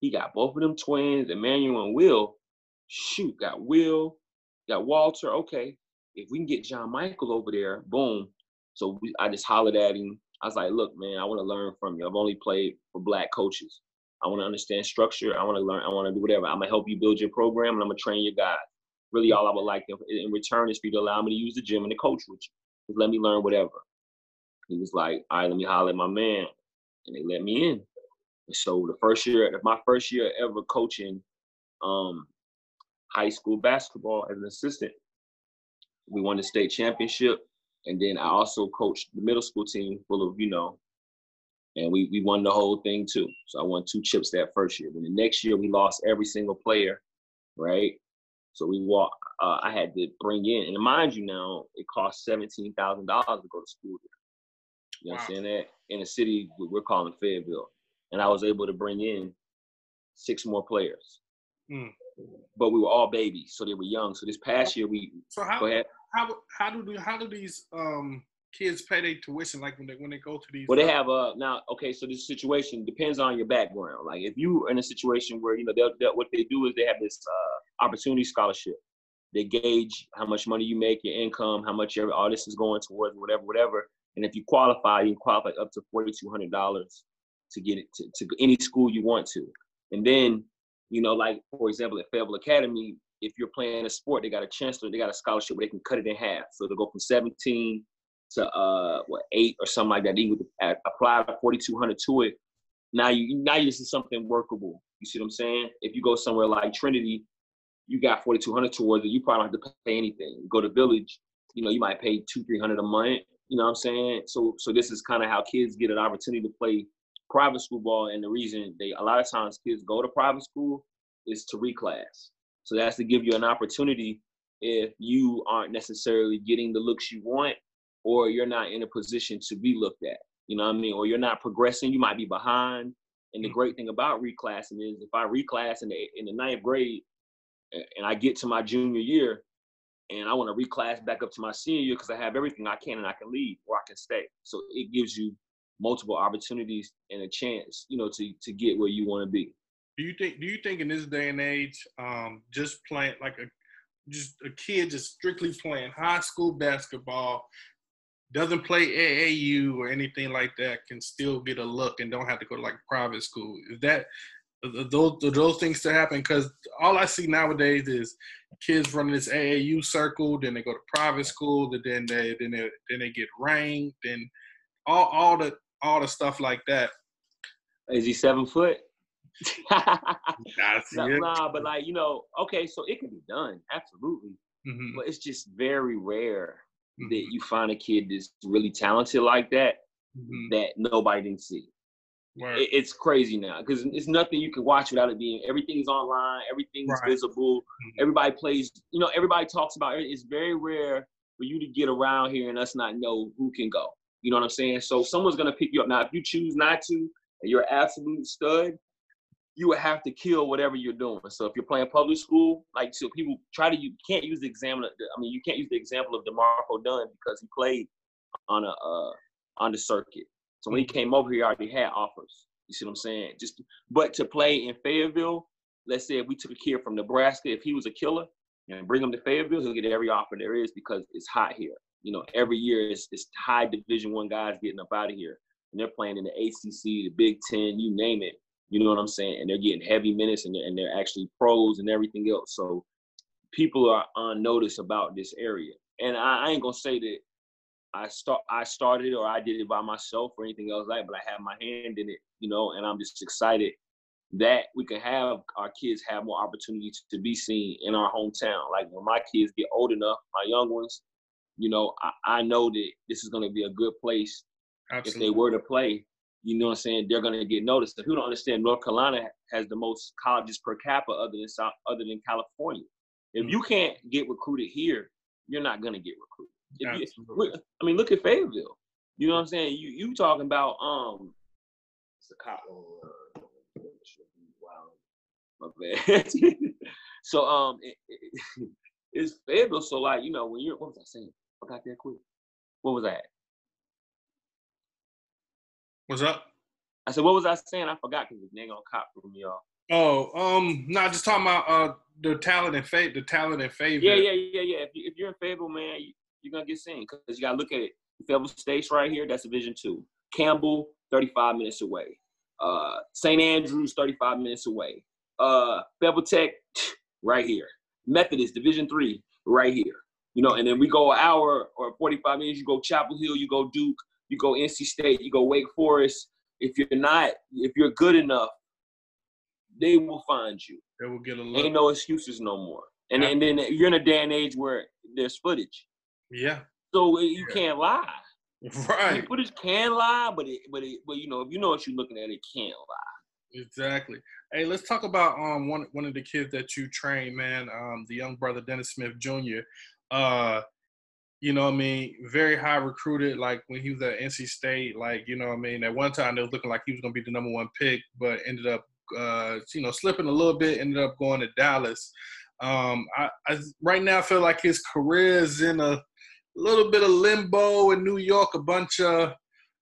he got both of them twins, Emmanuel and Will. Shoot, got Will, got Walter. Okay, if we can get John Michael over there, boom. So we, I just hollered at him. I was like, look, man, I want to learn from you. I've only played for black coaches. I want to understand structure. I want to learn. I want to do whatever. I'm gonna help you build your program, and I'm gonna train your guys. Really, all I would like in return is for you to allow me to use the gym and the coach with you. Just let me learn whatever. He was like, all right, let me holler at my man, and they let me in. And so the first year, my first year ever coaching um, high school basketball as an assistant, we won the state championship. And then I also coached the middle school team full of, you know, and we, we won the whole thing too. So I won two chips that first year. Then the next year we lost every single player, right? So we walk. Uh, I had to bring in, and mind you, now it cost seventeen thousand dollars to go to school here. You wow. understand that? In a city we're calling Fayetteville, and I was able to bring in six more players. Mm. But we were all babies, so they were young. So this past year we. So how, how how do how do these um kids pay their tuition like when they when they go to these? Well, they have uh now okay. So this situation depends on your background. Like if you are in a situation where you know they'll, they'll, what they do is they have this uh, opportunity scholarship. They gauge how much money you make, your income, how much your, all this is going towards, whatever, whatever. And if you qualify, you can qualify up to forty two hundred dollars to get it to, to any school you want to. And then, you know, like for example, at Fayetteville Academy, if you're playing a sport, they got a chancellor, they got a scholarship where they can cut it in half. So they'll go from 17 to uh what eight or something like that. They would apply 4,200 to it. Now you now you see something workable. You see what I'm saying? If you go somewhere like Trinity, you got 4,200 towards it. You probably don't have to pay anything. You go to Village, you know, you might pay two, three hundred a month. You know what I'm saying? So so this is kind of how kids get an opportunity to play private school ball. And the reason they a lot of times kids go to private school is to reclass. So that's to give you an opportunity if you aren't necessarily getting the looks you want or you're not in a position to be looked at. You know what I mean? Or you're not progressing, you might be behind. And the mm. great thing about reclassing is if I reclass in the in the ninth grade and I get to my junior year and I want to reclass back up to my senior year because I have everything I can and I can leave or I can stay. So it gives you multiple opportunities and a chance, you know, to to get where you want to be. Do you think? Do you think in this day and age, um, just playing like a just a kid just strictly playing high school basketball, doesn't play AAU or anything like that, can still get a look and don't have to go to like private school? Is that those those things to happen? Because all I see nowadays is kids running this AAU circle, then they go to private school, then they then they then they get ranked, then all all the all the stuff like that. Is he seven foot? nah, but like you know, okay, so it can be done, absolutely. Mm-hmm. But it's just very rare mm-hmm. that you find a kid that's really talented like that mm-hmm. that nobody didn't see. Right. It, it's crazy now because it's nothing you can watch without it being. Everything's online, everything's right. visible. Mm-hmm. Everybody plays. You know, everybody talks about it. It's very rare for you to get around here and us not know who can go. You know what I'm saying? So someone's gonna pick you up. Now, if you choose not to, and you're an absolute stud, you would have to kill whatever you're doing. So if you're playing public school, like so people try to you can't use the example. I mean, you can't use the example of Demarco Dunn because he played on a uh, on the circuit. So when he came over, he already had offers. You see what I'm saying? Just but to play in Fayetteville, let's say if we took a kid from Nebraska, if he was a killer, and bring him to Fayetteville, he'll get every offer there is because it's hot here. You know, every year it's, it's high Division One guys getting up out of here, and they're playing in the ACC, the Big Ten, you name it. You know what I'm saying? And they're getting heavy minutes and they're, and they're actually pros and everything else. So people are on notice about this area. And I, I ain't gonna say that I start I started or I did it by myself or anything else like, but I have my hand in it, you know, and I'm just excited that we can have our kids have more opportunities to be seen in our hometown. Like when my kids get old enough, my young ones, you know, I, I know that this is gonna be a good place Absolutely. if they were to play you know what I'm saying, they're gonna get noticed. If you don't understand, North Carolina has the most colleges per capita other than South, other than California. If mm. you can't get recruited here, you're not gonna get recruited. You, I mean, look at Fayetteville. You know what I'm saying? You you talking about um, it's a cop. Wow, my bad. so um, it, it, it's Fayetteville. So like you know when you're what was I saying? I got that quick. What was that? What's up? I said, what was I saying? I forgot because they gonna cop from y'all. Oh, um, no, just talking about uh the talent and faith, the talent and favor. Yeah, yeah, yeah, yeah. If, you, if you're in favor, man, you, are gonna get seen because you gotta look at it. Fayetteville State's right here. That's Division two. Campbell, 35 minutes away. Uh, St. Andrews, 35 minutes away. Uh, Fayetteville Tech, right here. Methodist, Division three, right here. You know, and then we go an hour or 45 minutes. You go Chapel Hill, you go Duke, you go NC State, you go Wake Forest. If you're not, if you're good enough, they will find you. They will get a look. Ain't no excuses no more. And, yeah. and then you're in a day and age where there's footage. Yeah. So you yeah. can't lie. Right. Footage can lie, but it, but it, but you know, if you know what you're looking at, it can't lie. Exactly. Hey, let's talk about um one one of the kids that you train, man. Um, the young brother Dennis Smith Jr. Uh, you know what I mean, very high recruited. Like when he was at NC State, like you know what I mean. At one time, it was looking like he was gonna be the number one pick, but ended up, uh, you know, slipping a little bit. Ended up going to Dallas. Um, I, I right now feel like his career is in a little bit of limbo in New York. A bunch of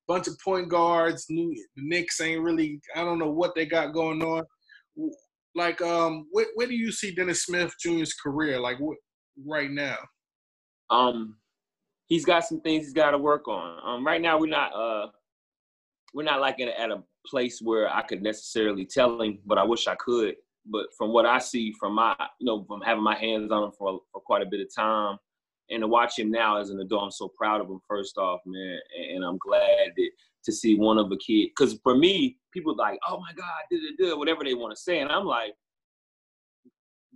bunch of point guards. New the Knicks ain't really. I don't know what they got going on. Like, um, where, where do you see Dennis Smith Jr.'s career? Like, what right now? Um, he's got some things he's got to work on. Um, right now we're not uh we're not like a, at a place where I could necessarily tell him, but I wish I could. But from what I see from my you know from having my hands on him for for quite a bit of time, and to watch him now as an adult, I'm so proud of him. First off, man, and I'm glad that to see one of a kid. Because for me, people like, oh my God, did it do whatever they want to say, and I'm like,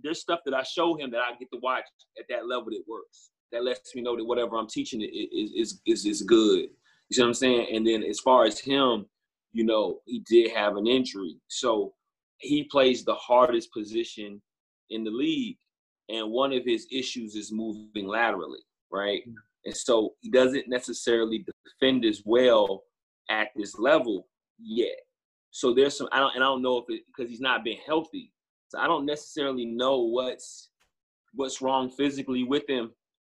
there's stuff that I show him that I get to watch at that level that works that lets me know that whatever I'm teaching is is is, is good. You see what I'm saying? And then as far as him, you know, he did have an injury, so he plays the hardest position in the league, and one of his issues is moving laterally, right? Mm-hmm. And so he doesn't necessarily defend as well at this level yet. So there's some I don't and I don't know if it because he's not been healthy. So I don't necessarily know what's what's wrong physically with him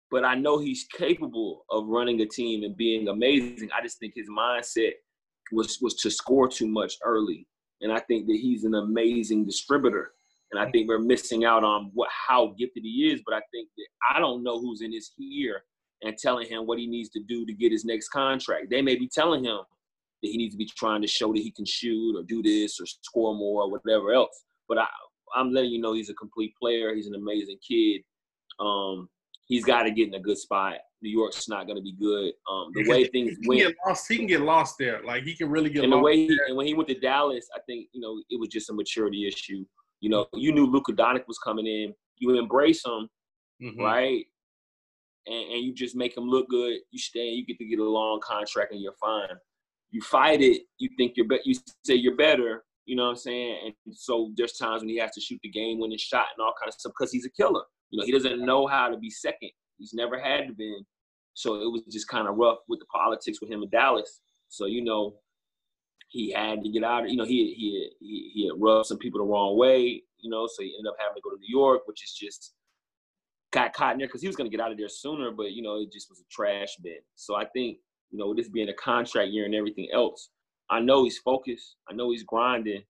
but I know he's capable of running a team and being amazing. I just think his mindset was was to score too much early, and I think that he's an amazing distributor. And I think we're missing out on what how gifted he is. But I think that I don't know who's in his ear and telling him what he needs to do to get his next contract. They may be telling him that he needs to be trying to show that he can shoot or do this or score more or whatever else. But I, I'm letting you know he's a complete player. He's an amazing kid. Um, he's got to get in a good spot. New York's not going to be good. Um, the way things he went, lost, he can get lost there. Like he can really get and lost. the way he, and when he went to Dallas, I think you know it was just a maturity issue. You know, you knew Luka Doncic was coming in. You embrace him, mm-hmm. right? And, and you just make him look good. You stay. You get to get a long contract, and you're fine. You fight it. You think you're better. You say you're better. You know what I'm saying? And so there's times when he has to shoot the game-winning shot and all kind of stuff because he's a killer. You know, he doesn't know how to be second. He's never had to be. So it was just kind of rough with the politics with him in Dallas. So you know, he had to get out. You know, he he he he had rubbed some people the wrong way. You know, so he ended up having to go to New York, which is just got caught in there because he was going to get out of there sooner, but you know, it just was a trash bin. So I think you know, this being a contract year and everything else, I know he's focused. I know he's grinding.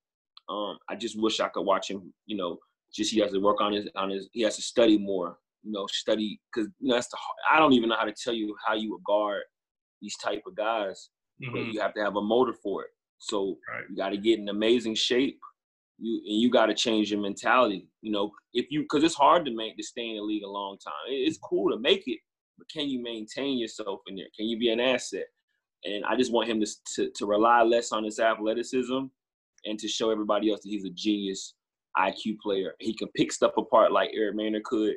Um, I just wish I could watch him, you know, just he has to work on his on his he has to study more you know study because you know that's the i don't even know how to tell you how you would guard these type of guys mm-hmm. but you have to have a motor for it so right. you got to get in amazing shape you and you got to change your mentality you know if you because it's hard to make to stay in the league a long time it's cool to make it but can you maintain yourself in there can you be an asset and i just want him to, to, to rely less on his athleticism and to show everybody else that he's a genius IQ player. He can pick stuff apart like Eric Maynor could,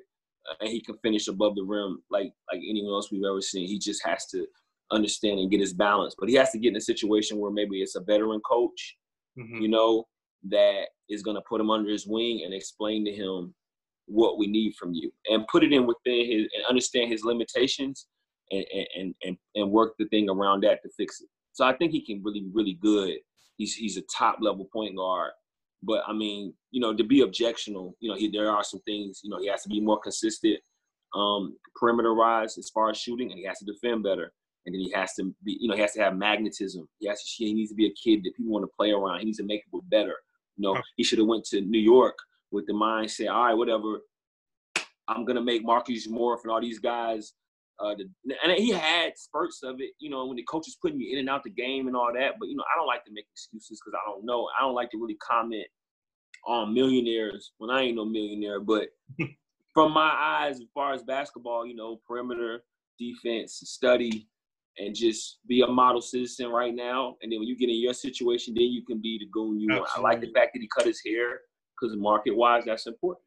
uh, and he can finish above the rim like like anyone else we've ever seen. He just has to understand and get his balance. But he has to get in a situation where maybe it's a veteran coach, Mhm. you know, that is going to put him under his wing and explain to him what we need from you and put it in within his and understand his limitations and and and and work the thing around that to fix it. So I think he can really really good. He's he's a top level point guard. But I mean, you know, to be objectional, you know, he, there are some things. You know, he has to be more consistent, um, perimeter wise as far as shooting, and he has to defend better. And then he has to be, you know, he has to have magnetism. He has to, he needs to be a kid that people want to play around. He needs to make people better. You know, he should have went to New York with the mindset, all right, whatever. I'm gonna make Marcus Morris and all these guys. Uh, the, and he had spurts of it, you know, when the coach is putting you in and out the game and all that. But you know, I don't like to make excuses because I don't know. I don't like to really comment on millionaires when I ain't no millionaire. But from my eyes, as far as basketball, you know, perimeter defense, study, and just be a model citizen right now. And then when you get in your situation, then you can be the goon you want. I like the fact that he cut his hair because market wise, that's important.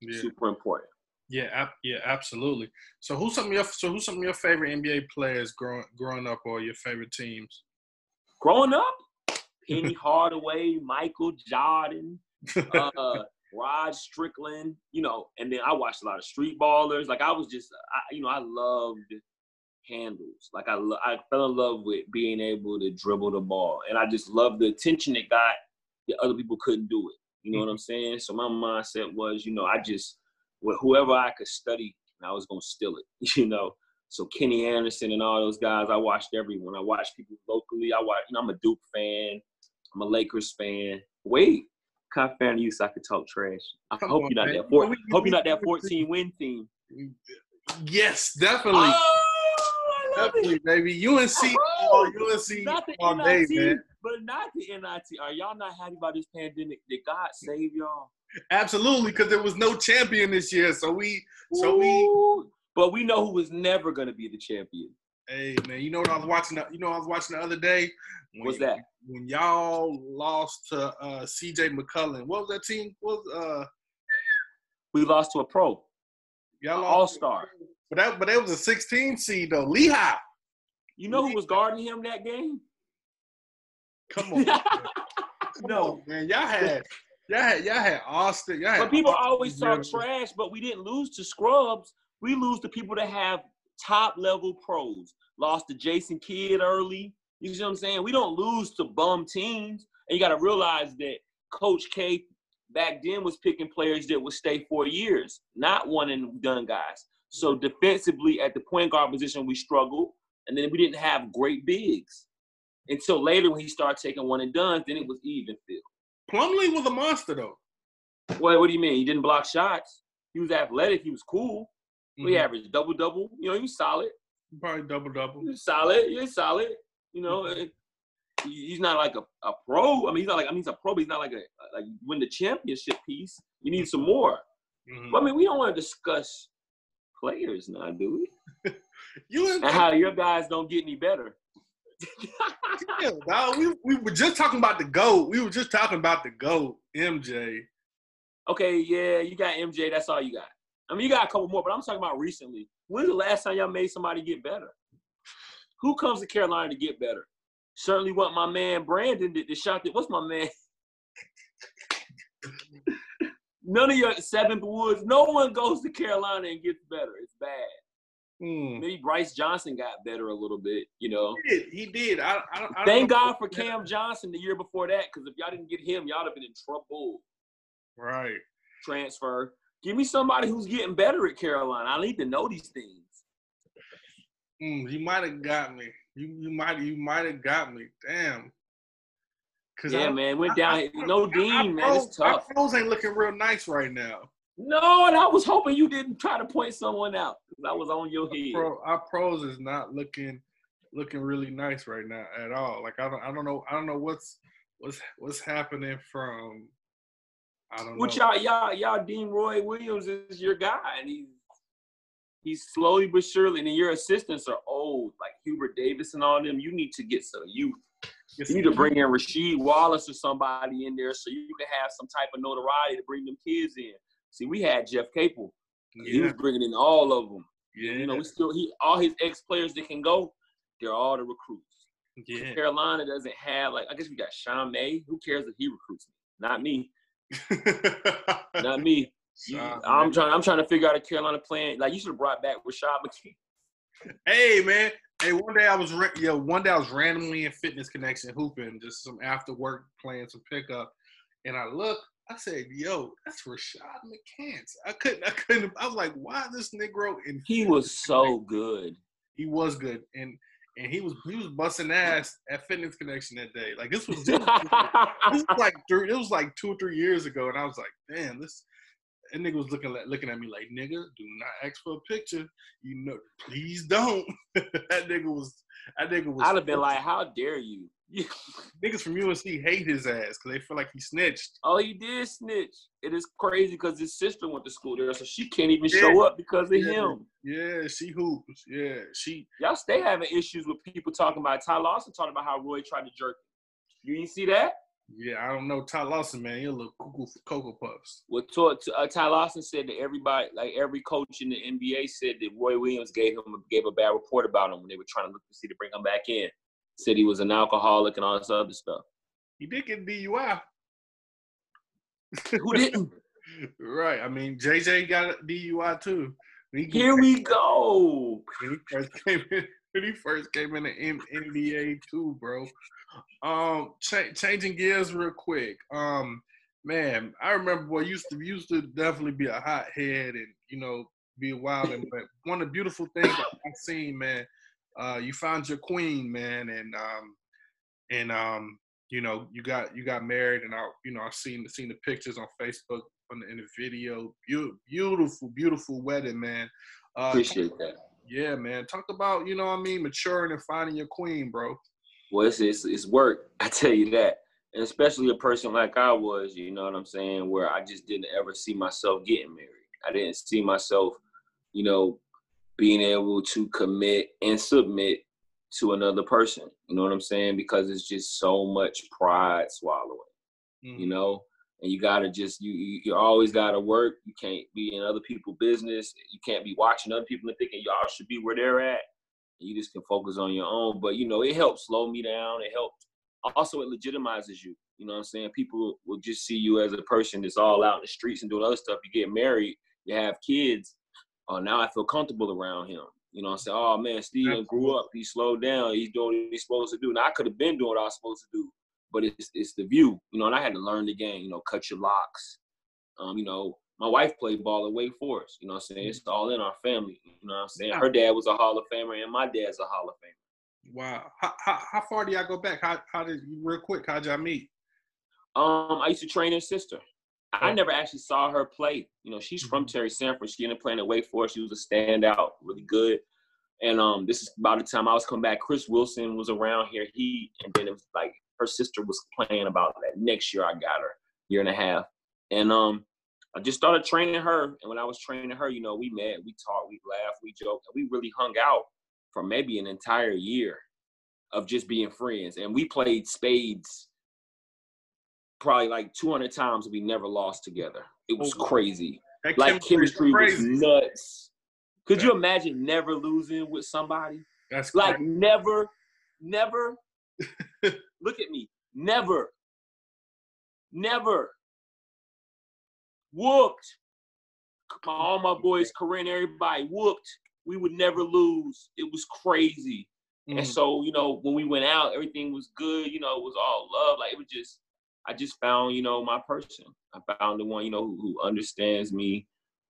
Yeah. Super important. Yeah, ab- yeah, absolutely. So who's some of your so who's some of your favorite NBA players growing growing up or your favorite teams? Growing up, Penny Hardaway, Michael Jordan, uh, Rod Strickland, you know, and then I watched a lot of street ballers. Like I was just, I, you know, I loved handles. Like I, lo- I fell in love with being able to dribble the ball, and I just loved the attention it got that other people couldn't do it. You know what I'm saying? So my mindset was, you know, I just, with whoever I could study, I was gonna steal it. You know. So Kenny Anderson and all those guys, I watched everyone. I watched people locally. I watched, you know, I'm a Duke fan. I'm a Lakers fan. Wait, kind of fan of you so I could talk trash. I Come hope on, you're not man. that. Four, hope you're not that 14 win team. yes, definitely, Oh, I love definitely, it. baby. UNC, Oh, UNC Not the all day, NIT, man. but not the NIT. Are y'all not happy about this pandemic? Did God save y'all? Absolutely, because there was no champion this year. So we, so we, But we know who was never going to be the champion. hey man, you know what I was watching? The, you know what I was watching the other day. When, What's that? When y'all lost to uh, C.J. McCollum, what was that team? What was uh, We lost to a pro, y'all lost? all star. But that, but that was a 16 seed though. Lehigh. You know who was guarding him that game? Come on. Come no. on, man. Y'all had, had, y'all had Austin. Y'all had But people Austin always talk trash, but we didn't lose to scrubs. We lose to people that have top level pros. Lost to Jason Kidd early. You see what I'm saying? We don't lose to bum teams. And you got to realize that Coach K back then was picking players that would stay four years, not one and done guys. So defensively at the point guard position, we struggled. And then we didn't have great bigs. Until later when he started taking one and done, then it was even field. Plumlee was a monster though. What, what do you mean? He didn't block shots. He was athletic. He was cool. We Mhm. averaged double double. You know, he was solid. Probably double double. He was solid. He was solid. You know, he- he's not like a, a pro. I mean, he's not like I mean, he's a pro. But he's not like a like win the championship piece. You need some more. Mhm. But I mean, we don't want to discuss players now, do we? You And how your guys don't get any better. Dog, we, we were just talking about the GOAT. We were just talking about the GOAT, MJ. okay, yeah, you got MJ. That's all you got. I mean, you got a couple more, but I'm talking about recently. When's the last time y'all made somebody get better? Who comes to Carolina to get better? Certainly, what my man Brandon did. The shot that what's my man? None of your Seventh Woods. No one goes to Carolina and gets better. It's bad. Hmm. Maybe Brice Johnson got better a little bit. You know. He did. He did. I, I, I don't Thank God for Cam Johnson the year before that, because if y'all didn't get him, y'all would have been in trouble. Right. transfer. Give me somebody who's getting better at Carolina. I need to know these things. Mm, you might have got me. You you might you might have got me. Damn. Cause Yeah, I, man, went down. I- no Dean, man, it's tough. pros ain't looking real nice right now. No, and I was hoping you didn't try to point someone out because I was on your Our, head. pro, our pros is not looking looking really nice right now at all. Like I don't I don't know I don't know what's what's what's happening from I don't Which know. y'all, y'all, y'all, Dean Roy Williams is your guy, and he's he's slowly but surely. And then your assistants are old, like Hubert Davis and all them. You need to get some youth. You need to bring in Rasheed Wallace or somebody in there so you can have some type of notoriety to bring them kids in. See, we had Jeff Capel. He was bringing in all of them. yeah. You know, we still he all his ex players that can go, they're all the recruits. Yeah. Carolina doesn't have like I guess we got Sean May. Who cares if he recruits me? Not me. Not me. You- I'm trying. I'm trying to figure out a Carolina plan. Like you should have brought back Rashad McCants. Hey man, hey one day I was yo one day I was randomly in Fitness Connection hooping just some after work playing some pickup, and I look, I said, "Yo, that's Rashad McCants." I couldn't, I couldn't. I was like, "Why this Negro?" And He was so good. he was good, and and he was he was busting ass at Fitness Connection that day. Like this was, this was this was like three, it was like two or three years ago, and I was like, "Damn, this." And nigga was looking at looking at me like, "Nigga, do not ask for a picture. You know, please don't." that nigga was that nigga was. I'd have been like, "How dare you?" niggas from UNC hate his ass because they feel like he snitched. oh, he did snitch. It is crazy because his sister went to school there, so she can't even Yeah. show up because of Yeah. him. Yeah, she hoops. Yeah, she. Y'all stay having issues with people talking about Ty Lawson talking about how Roy tried to jerk. him. You didn't see that? Yeah, I don't know Ty Lawson, man. He a little cuckoo for cocoa puffs. Well, uh, Ty Lawson said that everybody, like every coach in the NBA, said that Roy Williams gave him gave a bad report about him when they were trying to look to see to bring him back in. Said he was an alcoholic and all this other stuff. He did get DUI. Who didn't? Right. I mean, JJ got a DUI too. He, Here we go. when he first came in, when he first came in the M- NBA too, bro. Um, cha- changing gears real quick. Um, man, I remember boy used to used to definitely be a hothead and you know be wild. but one of the beautiful things I've seen, man, uh, you found your queen, man, and um, and um, you know you got you got married, and I you know I seen seen the pictures on Facebook on the, in the video. Beau- beautiful, beautiful wedding, man. Uh, Appreciate that. yeah, man. Talk about, you know what I mean, maturing and finding your queen, bro. Well, it's, it's it's work. I tell you that, and especially a person like I was. You know what I'm saying? Where I just didn't ever see myself getting married. I didn't see myself, you know, being able to commit and submit to another person. You know what I'm saying? Because it's just so much pride swallowing. Mm. You know, and you gotta just you you, you always gotta work. You can't be in other people's business. You can't be watching other people and thinking y'all should be where they're at. You just can focus on your own. But you know, it helps slow me down. It helps. Also, it legitimizes you. You know what I'm saying? People will just see you as a person that's all out in the streets and doing other stuff. You get married, you have kids. Oh, now I feel comfortable around him. You know I'm saying? Oh man, Steven grew up. He slowed down. He's doing what he's supposed to do. Now I could have been doing what I was supposed to do, but it's it's the view. You know, and I had to learn the game. You know, cut your locks. Um, you know, my wife played ball at Wake Forest. You know what I'm saying? It's all in our family. You know what I'm saying? Her dad was a Hall of Famer, and my dad's a Hall of Famer. Wow. How, how, how far do y'all go back? How, how did you, real quick, how'd y'all meet? Um, I used to train his sister. I never actually saw her play. You know, she's from Mhm. Terry Sanford. She ended up playing at Wake Forest. She was a standout, really good. And um, this is about the time I was coming back. Chris Wilson was around here. He and then it was like her sister was playing about that next year. I got her year and a half, and um, I just started training her. And when I was training her, you know, we met, we talked, we laughed, we joked, and we really hung out for maybe an entire year of just being friends. And we played spades probably like 200 times. We never lost together. It was Oh, crazy like chemistry was nuts. Could you imagine never losing with somebody? That's Like crazy. never, never. Look at me. Never. Never. Whooped. My, all my boys, Corinne, everybody whooped. We would never lose. It was crazy. And Mm. so, you know, when we went out, everything was good. You know, it was all love. Like it was just, I just found, you know, my person. I found the one, you know, who, who understands me,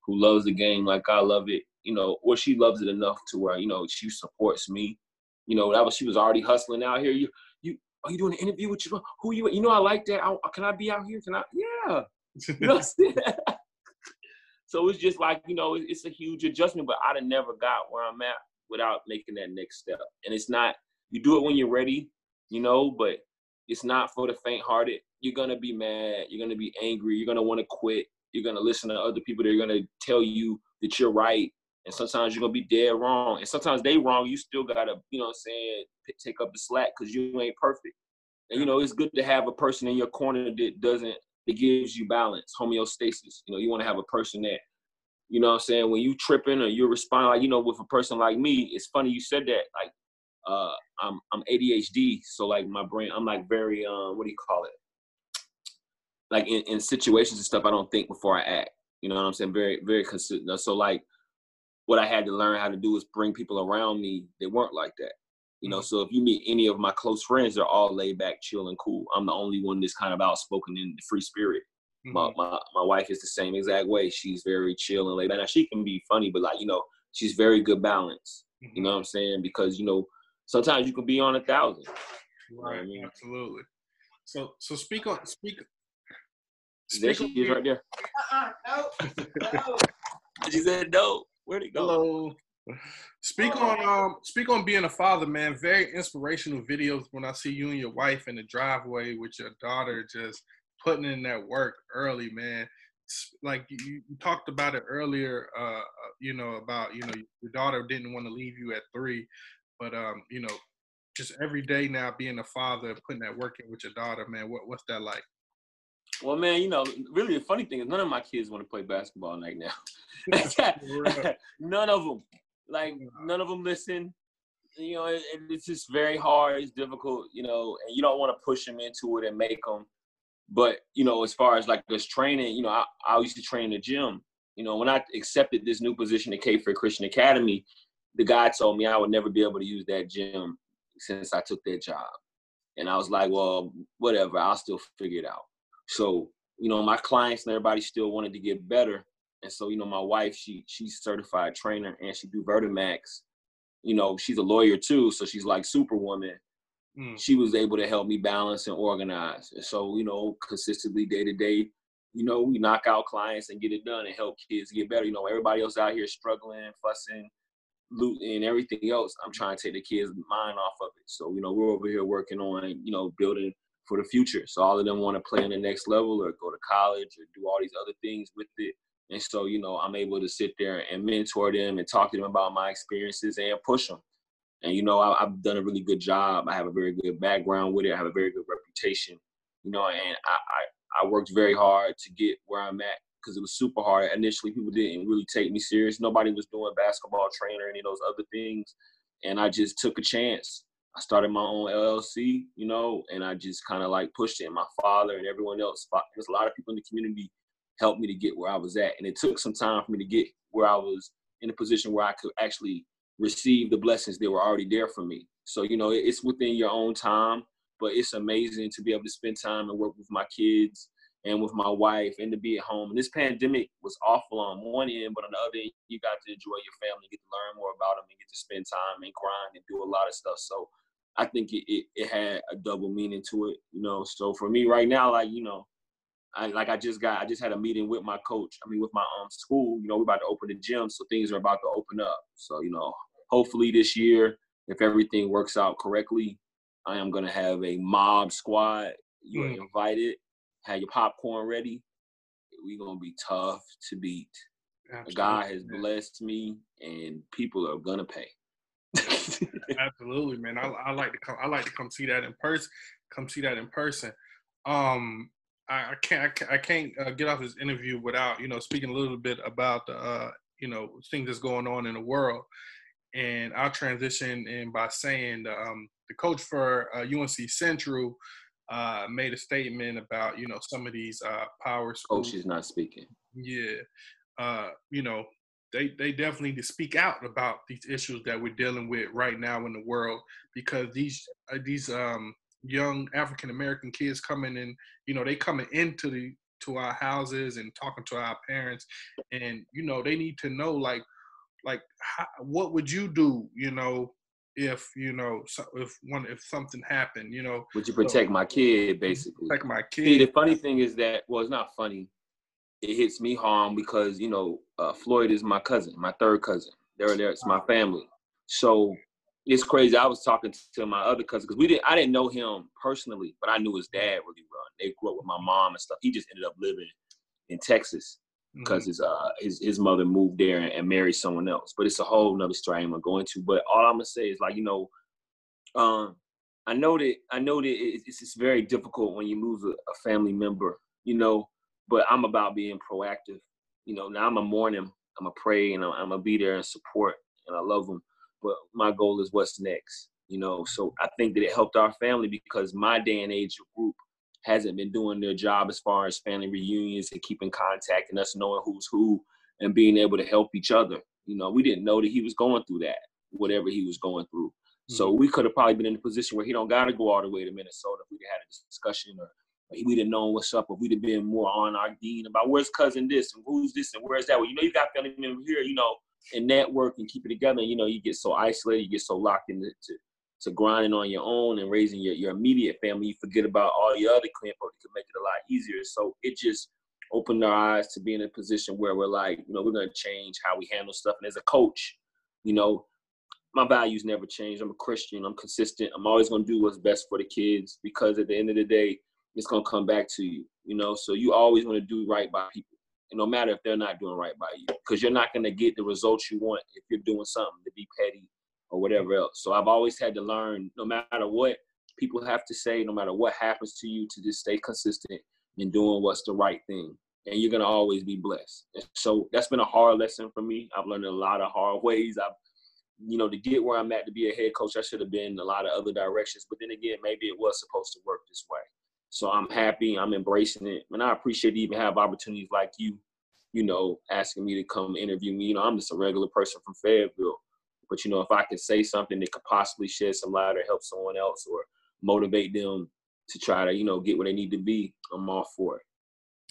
who loves the game like I love it. You know, or she loves it enough to where, you know, she supports me. You know, that was she was already hustling out here. You, you, are you doing an interview with you? Who you? You know, I like that. I, can I be out here? Can I? Yeah. You know what I'm saying? so it's just like, you know, it's a huge adjustment, but I'd have never got where I'm at without making that next step. And it's not, you do it when you're ready, you know, but it's not for the faint hearted. You're to be mad. You're to be angry. You're to want to quit. You're to listen to other people. They're going to tell you that you're right. And sometimes you're to be dead wrong. And sometimes they wrong. You still got to, you know what I'm saying, take up the slack because you ain't perfect. And, you know, it's good to have a person in your corner that doesn't, that gives you balance, homeostasis. You know, you want to have a person that, you know what I'm saying, when you tripping or you're responding, like, you know, with a person like me, it's funny you said that. Like, uh, I'm I'm ADHD, so like my brain, I'm like very um, what do you call it? Like in, in situations and stuff, I don't think before I act. You know what I'm saying? Very very consistent. So like, what I had to learn how to do is bring people around me that weren't like that. You know, mm-hmm. so if you meet any of my close friends, they're all laid back, chill, and cool. I'm the only one that's kind of outspoken in the free spirit. Mm-hmm. My, my my wife is the same exact way. She's very chill and laid back. Now she can be funny, but like you know, she's very good balance. Mm-hmm. You know what I'm saying? Because you know, sometimes you can be on a thousand. Right. I mean? Absolutely. So so speak on speak. speak there she is right there. Uh-uh, no, no. she said no. Where'd it go? Hello. Speak on um speak on being a father, man. Very inspirational videos when I see you and your wife in the driveway with your daughter just putting in that work early, man. Like you, you talked about it earlier, uh, uh, you know, about you know your daughter didn't want to leave you at three, but um, you know, just every day now being a father, putting that work in with your daughter, man. What what's that like? Well, man, you know, really the funny thing is none of my kids want to play basketball right now. none of them. Like none of them listen. You know, it, it's just very hard. It's difficult. You know, and you don't want to push them into it and make them. But you know, as far as like this training, you know, I, I used to train in the gym. You know, when I accepted this new position at Cape Fear Christian Academy, the guy told me I would never be able to use that gym since I took that job. And I was like, well, whatever, I'll still figure it out. So, you know, my clients and everybody still wanted to get better. And so, you know, my wife, she she's certified trainer and she do Vertimax. You know, she's a lawyer too, so she's like superwoman. Mm. She was able to help me balance and organize. And so, you know, consistently day to day, you know, we knock out clients and get it done and help kids get better. You know, everybody else out here struggling, fussing, looting, and everything else. I'm trying to take the kids' mind off of it. So, you know, we're over here working on, you know, building for the future. So all of them want to play in the next level or go to college or do all these other things with it. And so, you know, I'm able to sit there and mentor them and talk to them about my experiences and push them. And, you know, I, have done a really good job. I have a very good background with it. I have a very good reputation, you know, and I, I, I worked very hard to get where I'm at because it was super hard. Initially, people didn't really take me serious. Nobody was doing basketball training or any of those other things. And I just took a chance. I started my own LLC, you know, and I just kind of like pushed it. And my father and everyone else, there's a lot of people in the community helped me to get where I was at. And it took some time for me to get where I was in a position where I could actually receive the blessings that were already there for me. So, you know, it's within your own time, but it's amazing to be able to spend time and work with my kids and with my wife and to be at home. And this pandemic was awful on one end, but on the other end, you got to enjoy your family, get to learn more about them, and get to spend time and grind and do a lot of stuff. So I think it, it, it had a double meaning to it, you know. So for me right now, like, you know, I, like I just got, I just had a meeting with my coach. I mean, with my um school. You know, we're about to open the gym, so things are about to open up. So you know, hopefully this year, if everything works out correctly, I am gonna have a mob squad. You are mm. invited. Have your popcorn ready. We're gonna be tough to beat. Absolutely. God has blessed me, and people are gonna pay. Absolutely, man. I, I like to come. I like to come see that in person. Come see that in person. Um, I, I can't I can't, I can't uh, get off this interview without you know speaking a little bit about the uh, you know things that's going on in the world, and I'll transition in by saying the, um, the coach for uh, UNC Central uh, made a statement about you know some of these uh, power oh, schools. Oh, she's not speaking. Yeah, uh, you know they they definitely need to speak out about these issues that we're dealing with right now in the world because these uh, these um young African American kids coming in, you know, they coming into the to our houses and talking to our parents, and you know, they need to know like like how, what would you do, you know, if you know if one if something happened, you know, would you protect so, my kid basically? Protect my kid. See, the funny thing is that well, it's not funny. It hits me hard because you know uh, Floyd is my cousin, my third cousin. They're there. It's my family. So it's crazy. I was talking to my other cousin because we didn't. I didn't know him personally, but I knew his dad really well. They grew up with my mom and stuff. He just ended up living in Texas because mm-hmm. his uh his his mother moved there and, and, married someone else. But it's a whole nother story I'm gonna go into. But all I'm gonna say is like you know, um, I know that I know that it's it's very difficult when you lose a, a family member. You know, but I'm about being proactive. You know, now I'm a mourn him. I'm gonna pray and I'm, I'm gonna be there and support, and I love him but my goal is what's next. You know, so I think that it helped our family because my day and age group hasn't been doing their job as far as family reunions and keeping contact and us knowing who's who and being able to help each other. You know, we didn't know that he was going through that, whatever he was going through. Mm-hmm. So we could have probably been in a position where he don't got to go all the way to Minnesota if we'd had a discussion or we'd have known what's up, or we'd have been more on our dean about where's cousin this and who's this and where's that. Well, you know, you got family members here, you know, and network and keep it together. And, you know, you get so isolated, you get so locked into to, grinding on your own and raising your, your immediate family, you forget about all the other folks that can make it a lot easier. So it just opened our eyes to be in a position where we're like, you know, we're to change how we handle stuff. And as a coach, you know, my values never change. I'm a Christian. I'm consistent. I'm always to do what's best for the kids because at the end of the day, it's to come back to you, you know? So you always want to do right by people. And no matter if they're not doing right by you, because you're not to get the results you want if you're doing something to be petty or whatever else. So I've always had to learn, no matter what people have to say, no matter what happens to you, to just stay consistent in doing what's the right thing. And you're gonna always be blessed. And so that's been a hard lesson for me. I've learned a lot of hard ways. I've, you know, to get where I'm at to be a head coach, I should have been a lot of other directions. But then again, maybe it was supposed to work this way. So I'm happy. I'm embracing it, and I appreciate to even have opportunities like you, you know, asking me to come interview me. You know, I'm just a regular person from Fayetteville, but you know, if I can say something that could possibly shed some light or help someone else or motivate them to try to, you know, get where they need to be, I'm all for it.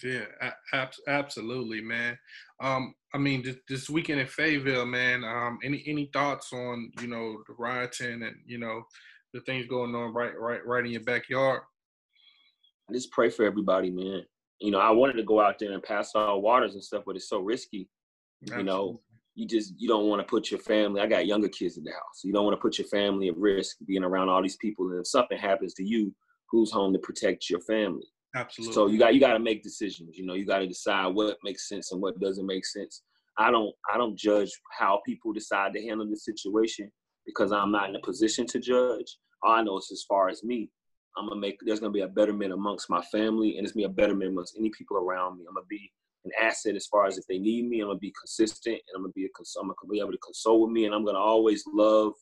Yeah, ab- absolutely, man. Um, I mean, this, this weekend in Fayetteville, man. Um, any any thoughts on you know the rioting and you know the things going on right right right in your backyard? I just pray for everybody, man. You know, I wanted to go out there and pass all waters and stuff, but it's so risky. Absolutely. You know, you just you don't want to put your family. I got younger kids in the house. You don't want to put your family at risk being around all these people, and if something happens to you, who's home to protect your family? Absolutely. So you got you got to make decisions. You know, you got to decide what makes sense and what doesn't make sense. I don't I don't judge how people decide to handle the situation because I'm not in a position to judge. All I know is as far as me, I'm gonna make there's gonna be a betterment amongst my family, and it's gonna be a betterment amongst any people around me. I'm gonna be an asset as far as if they need me. I'm gonna be consistent, and I'm gonna be a, I'm gonna be able to console with me, and I'm gonna always love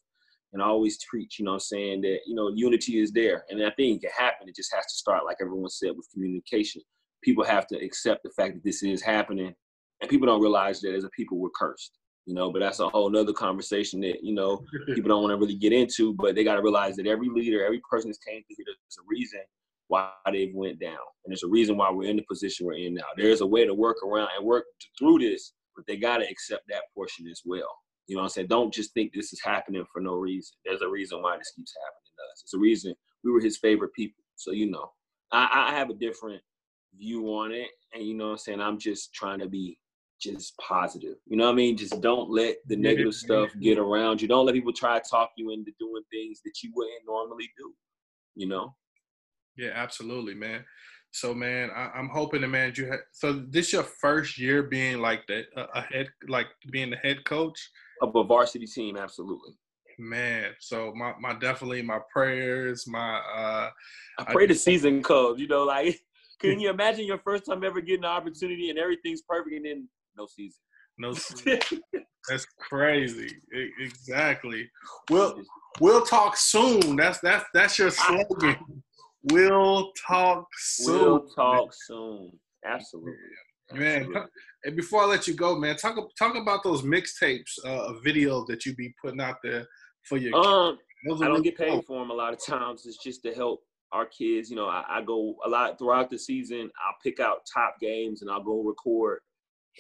and always preach. You know, I'm saying that you know unity is there, and I think it can happen. It just has to start, like everyone said, with communication. People have to accept the fact that this is happening, and people don't realize that as a people we're cursed you know, but that's a whole nother conversation that, you know, people don't want to really get into, but they got to realize that every leader, every person that's came through here, there's a reason why they've went down. And there's a reason why we're in the position we're in now. There's a way to work around and work through this, but they got to accept that portion as well. You know what I'm saying? Don't just think this is happening for no reason. There's a reason why this keeps happening to us. It's a reason we were his favorite people. So, you know, I, I have a different view on it. And, you know what I'm saying? I'm just trying to be just positive. You know what I mean? Just don't let the negative stuff mm-hmm. get around you. Don't let people try to talk you into doing things that you wouldn't normally do. You know? Yeah, absolutely, man. So, man, I, am hoping to man you. Ha- so, this your first year being like the uh, a head, like being the head coach of a varsity team. Absolutely, man. So, my my definitely my prayers, my. uh I pray I, the season comes. You know, like. Can you imagine your first time ever getting the opportunity and everything's perfect and then no season. No season. that's crazy. Exactly. We'll we'll talk soon. That's that's that's your slogan. We'll talk soon. We'll talk soon. Absolutely. Man, and before I let you go, man, talk talk about those mixtapes, uh, videos that you be putting out there for your. Um, I don't get paid cool. for them a lot of times. It's just to help our kids. You know, I, I, go a lot throughout the season. I'll pick out top games and I'll go record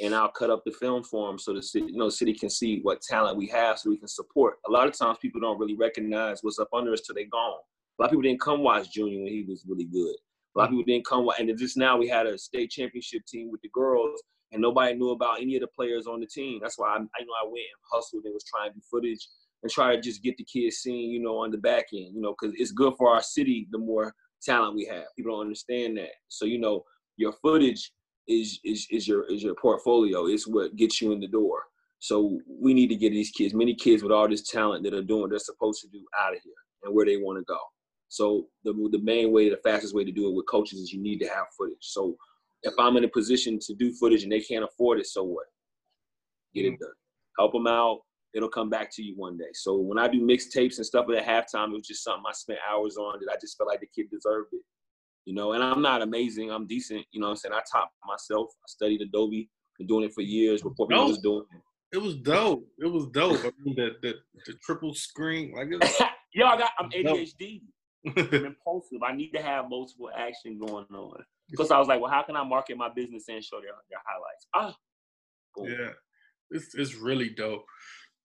and I'll cut up the film for them so the city, you know, city can see what talent we have so we can support. A lot of times people don't really recognize what's up under us till they're gone. A lot of people didn't come watch Junior when he was really good. A lot of people didn't come watch, and just now we had a state championship team with the girls, and nobody knew about any of the players on the team. That's why I, I know I went and hustled and was trying to do footage and try to just get the kids seen, you know, on the back end, you know, because it's good for our city the more talent we have. People don't understand that. So, you know, your footage is is is your is your portfolio. It's what gets you in the door. So we need to get these kids, many kids with all this talent that are doing what they're supposed to do out of here and where they want to go. So the the main way, the fastest way to do it with coaches is you need to have footage. So if I'm in a position to do footage and they can't afford it, so what? Get it mm. done. Help them out. it'll come back to you one day. So when I do mixtapes and stuff at halftime, it was just something I spent hours on that I just felt like the kid deserved it. You know, and I'm not amazing. I'm decent. You know I'm saying? I taught myself. I studied Adobe. Been doing it for years before people was doing it. It was dope. It was dope. I mean, the, the, the triple screen. Like Yo, I got, I'm ADHD. I'm impulsive. I need to have multiple action going on. Because I was like, well, how can I market my business and show their, their highlights? Ah, boom. yeah, it's it's really dope.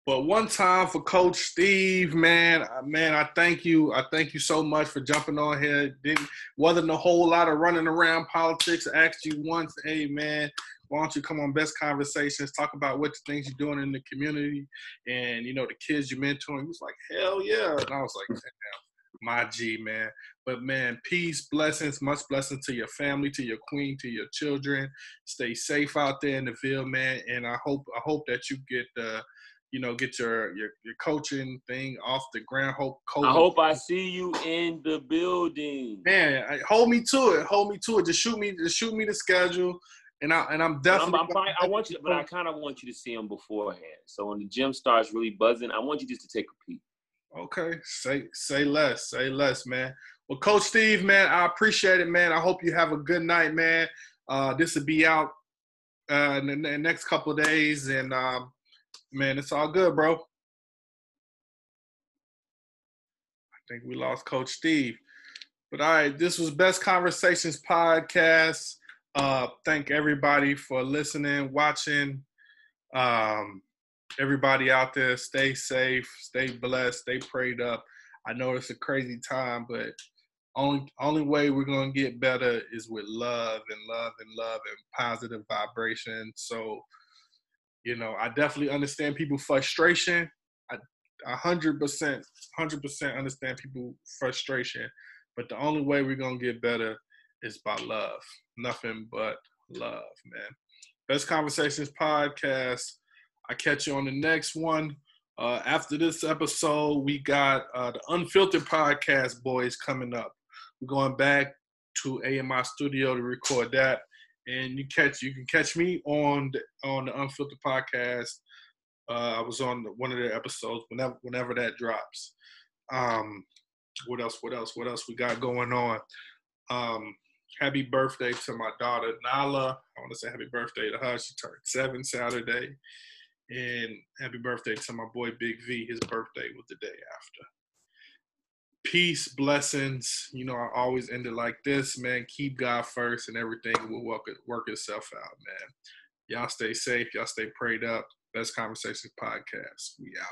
But one time for Coach Steve, man, man, I thank you. I thank you so much for jumping on here. Didn't wasn't a whole lot of running around politics. I asked you once, hey man, why don't you come on Best Conversations, talk about what the things you're doing in the community and you know the kids you're mentoring. He was like, hell yeah. And I was like, damn my G, man. But man, peace, blessings, much blessings to your family, to your queen, to your children. Stay safe out there in the field, man. And I hope I hope that you get the, you know, get your your, your coaching thing off the ground. Hope I hope I see you in the building. Man, I, hold me to it. Hold me to it. Just shoot me. Just shoot me the schedule. And I and I'm definitely. I'm, I'm I want you, but I kind of want you to see him beforehand. So when the gym starts really buzzing, I want you just to take a peek. Okay, say say less, say less, man. Well, Coach Steve, man, I appreciate it, man. I hope you have a good night, man. Uh, this will be out uh, in the next couple days, and um, man, it's all good, bro. I think we lost Coach Steve, but all right, this was Best Conversations podcast. Uh, thank everybody for listening, watching. Um, everybody out there, stay safe, stay blessed, stay prayed up. I know it's a crazy time, but only only way we're gonna get better is with love and love and love and positive vibration. So, you know, I definitely understand people frustration. I a hundred percent, hundred percent understand people frustration. But the only way we're gonna get better is by love. Nothing but love, man. Best Conversations podcast. I catch you on the next one. Uh, after this episode, we got uh, the Unfiltered Podcast boys coming up. We're going back to AMI Studio to record that, and you catch you can catch me on the, on the Unfiltered Podcast. Uh, I was on one of their episodes whenever whenever that drops. Um, what else? What else? What else we got going on? Um, happy birthday to my daughter Nala. I want to say happy birthday to her. She turned seven Saturday. And happy birthday to my boy Big V. His birthday was the day after. Peace, blessings. You know, I always end it like this, man. Keep God first and everything will work, work itself out, man. Y'all stay safe. Y'all stay prayed up. Best Conversations Podcast. We out.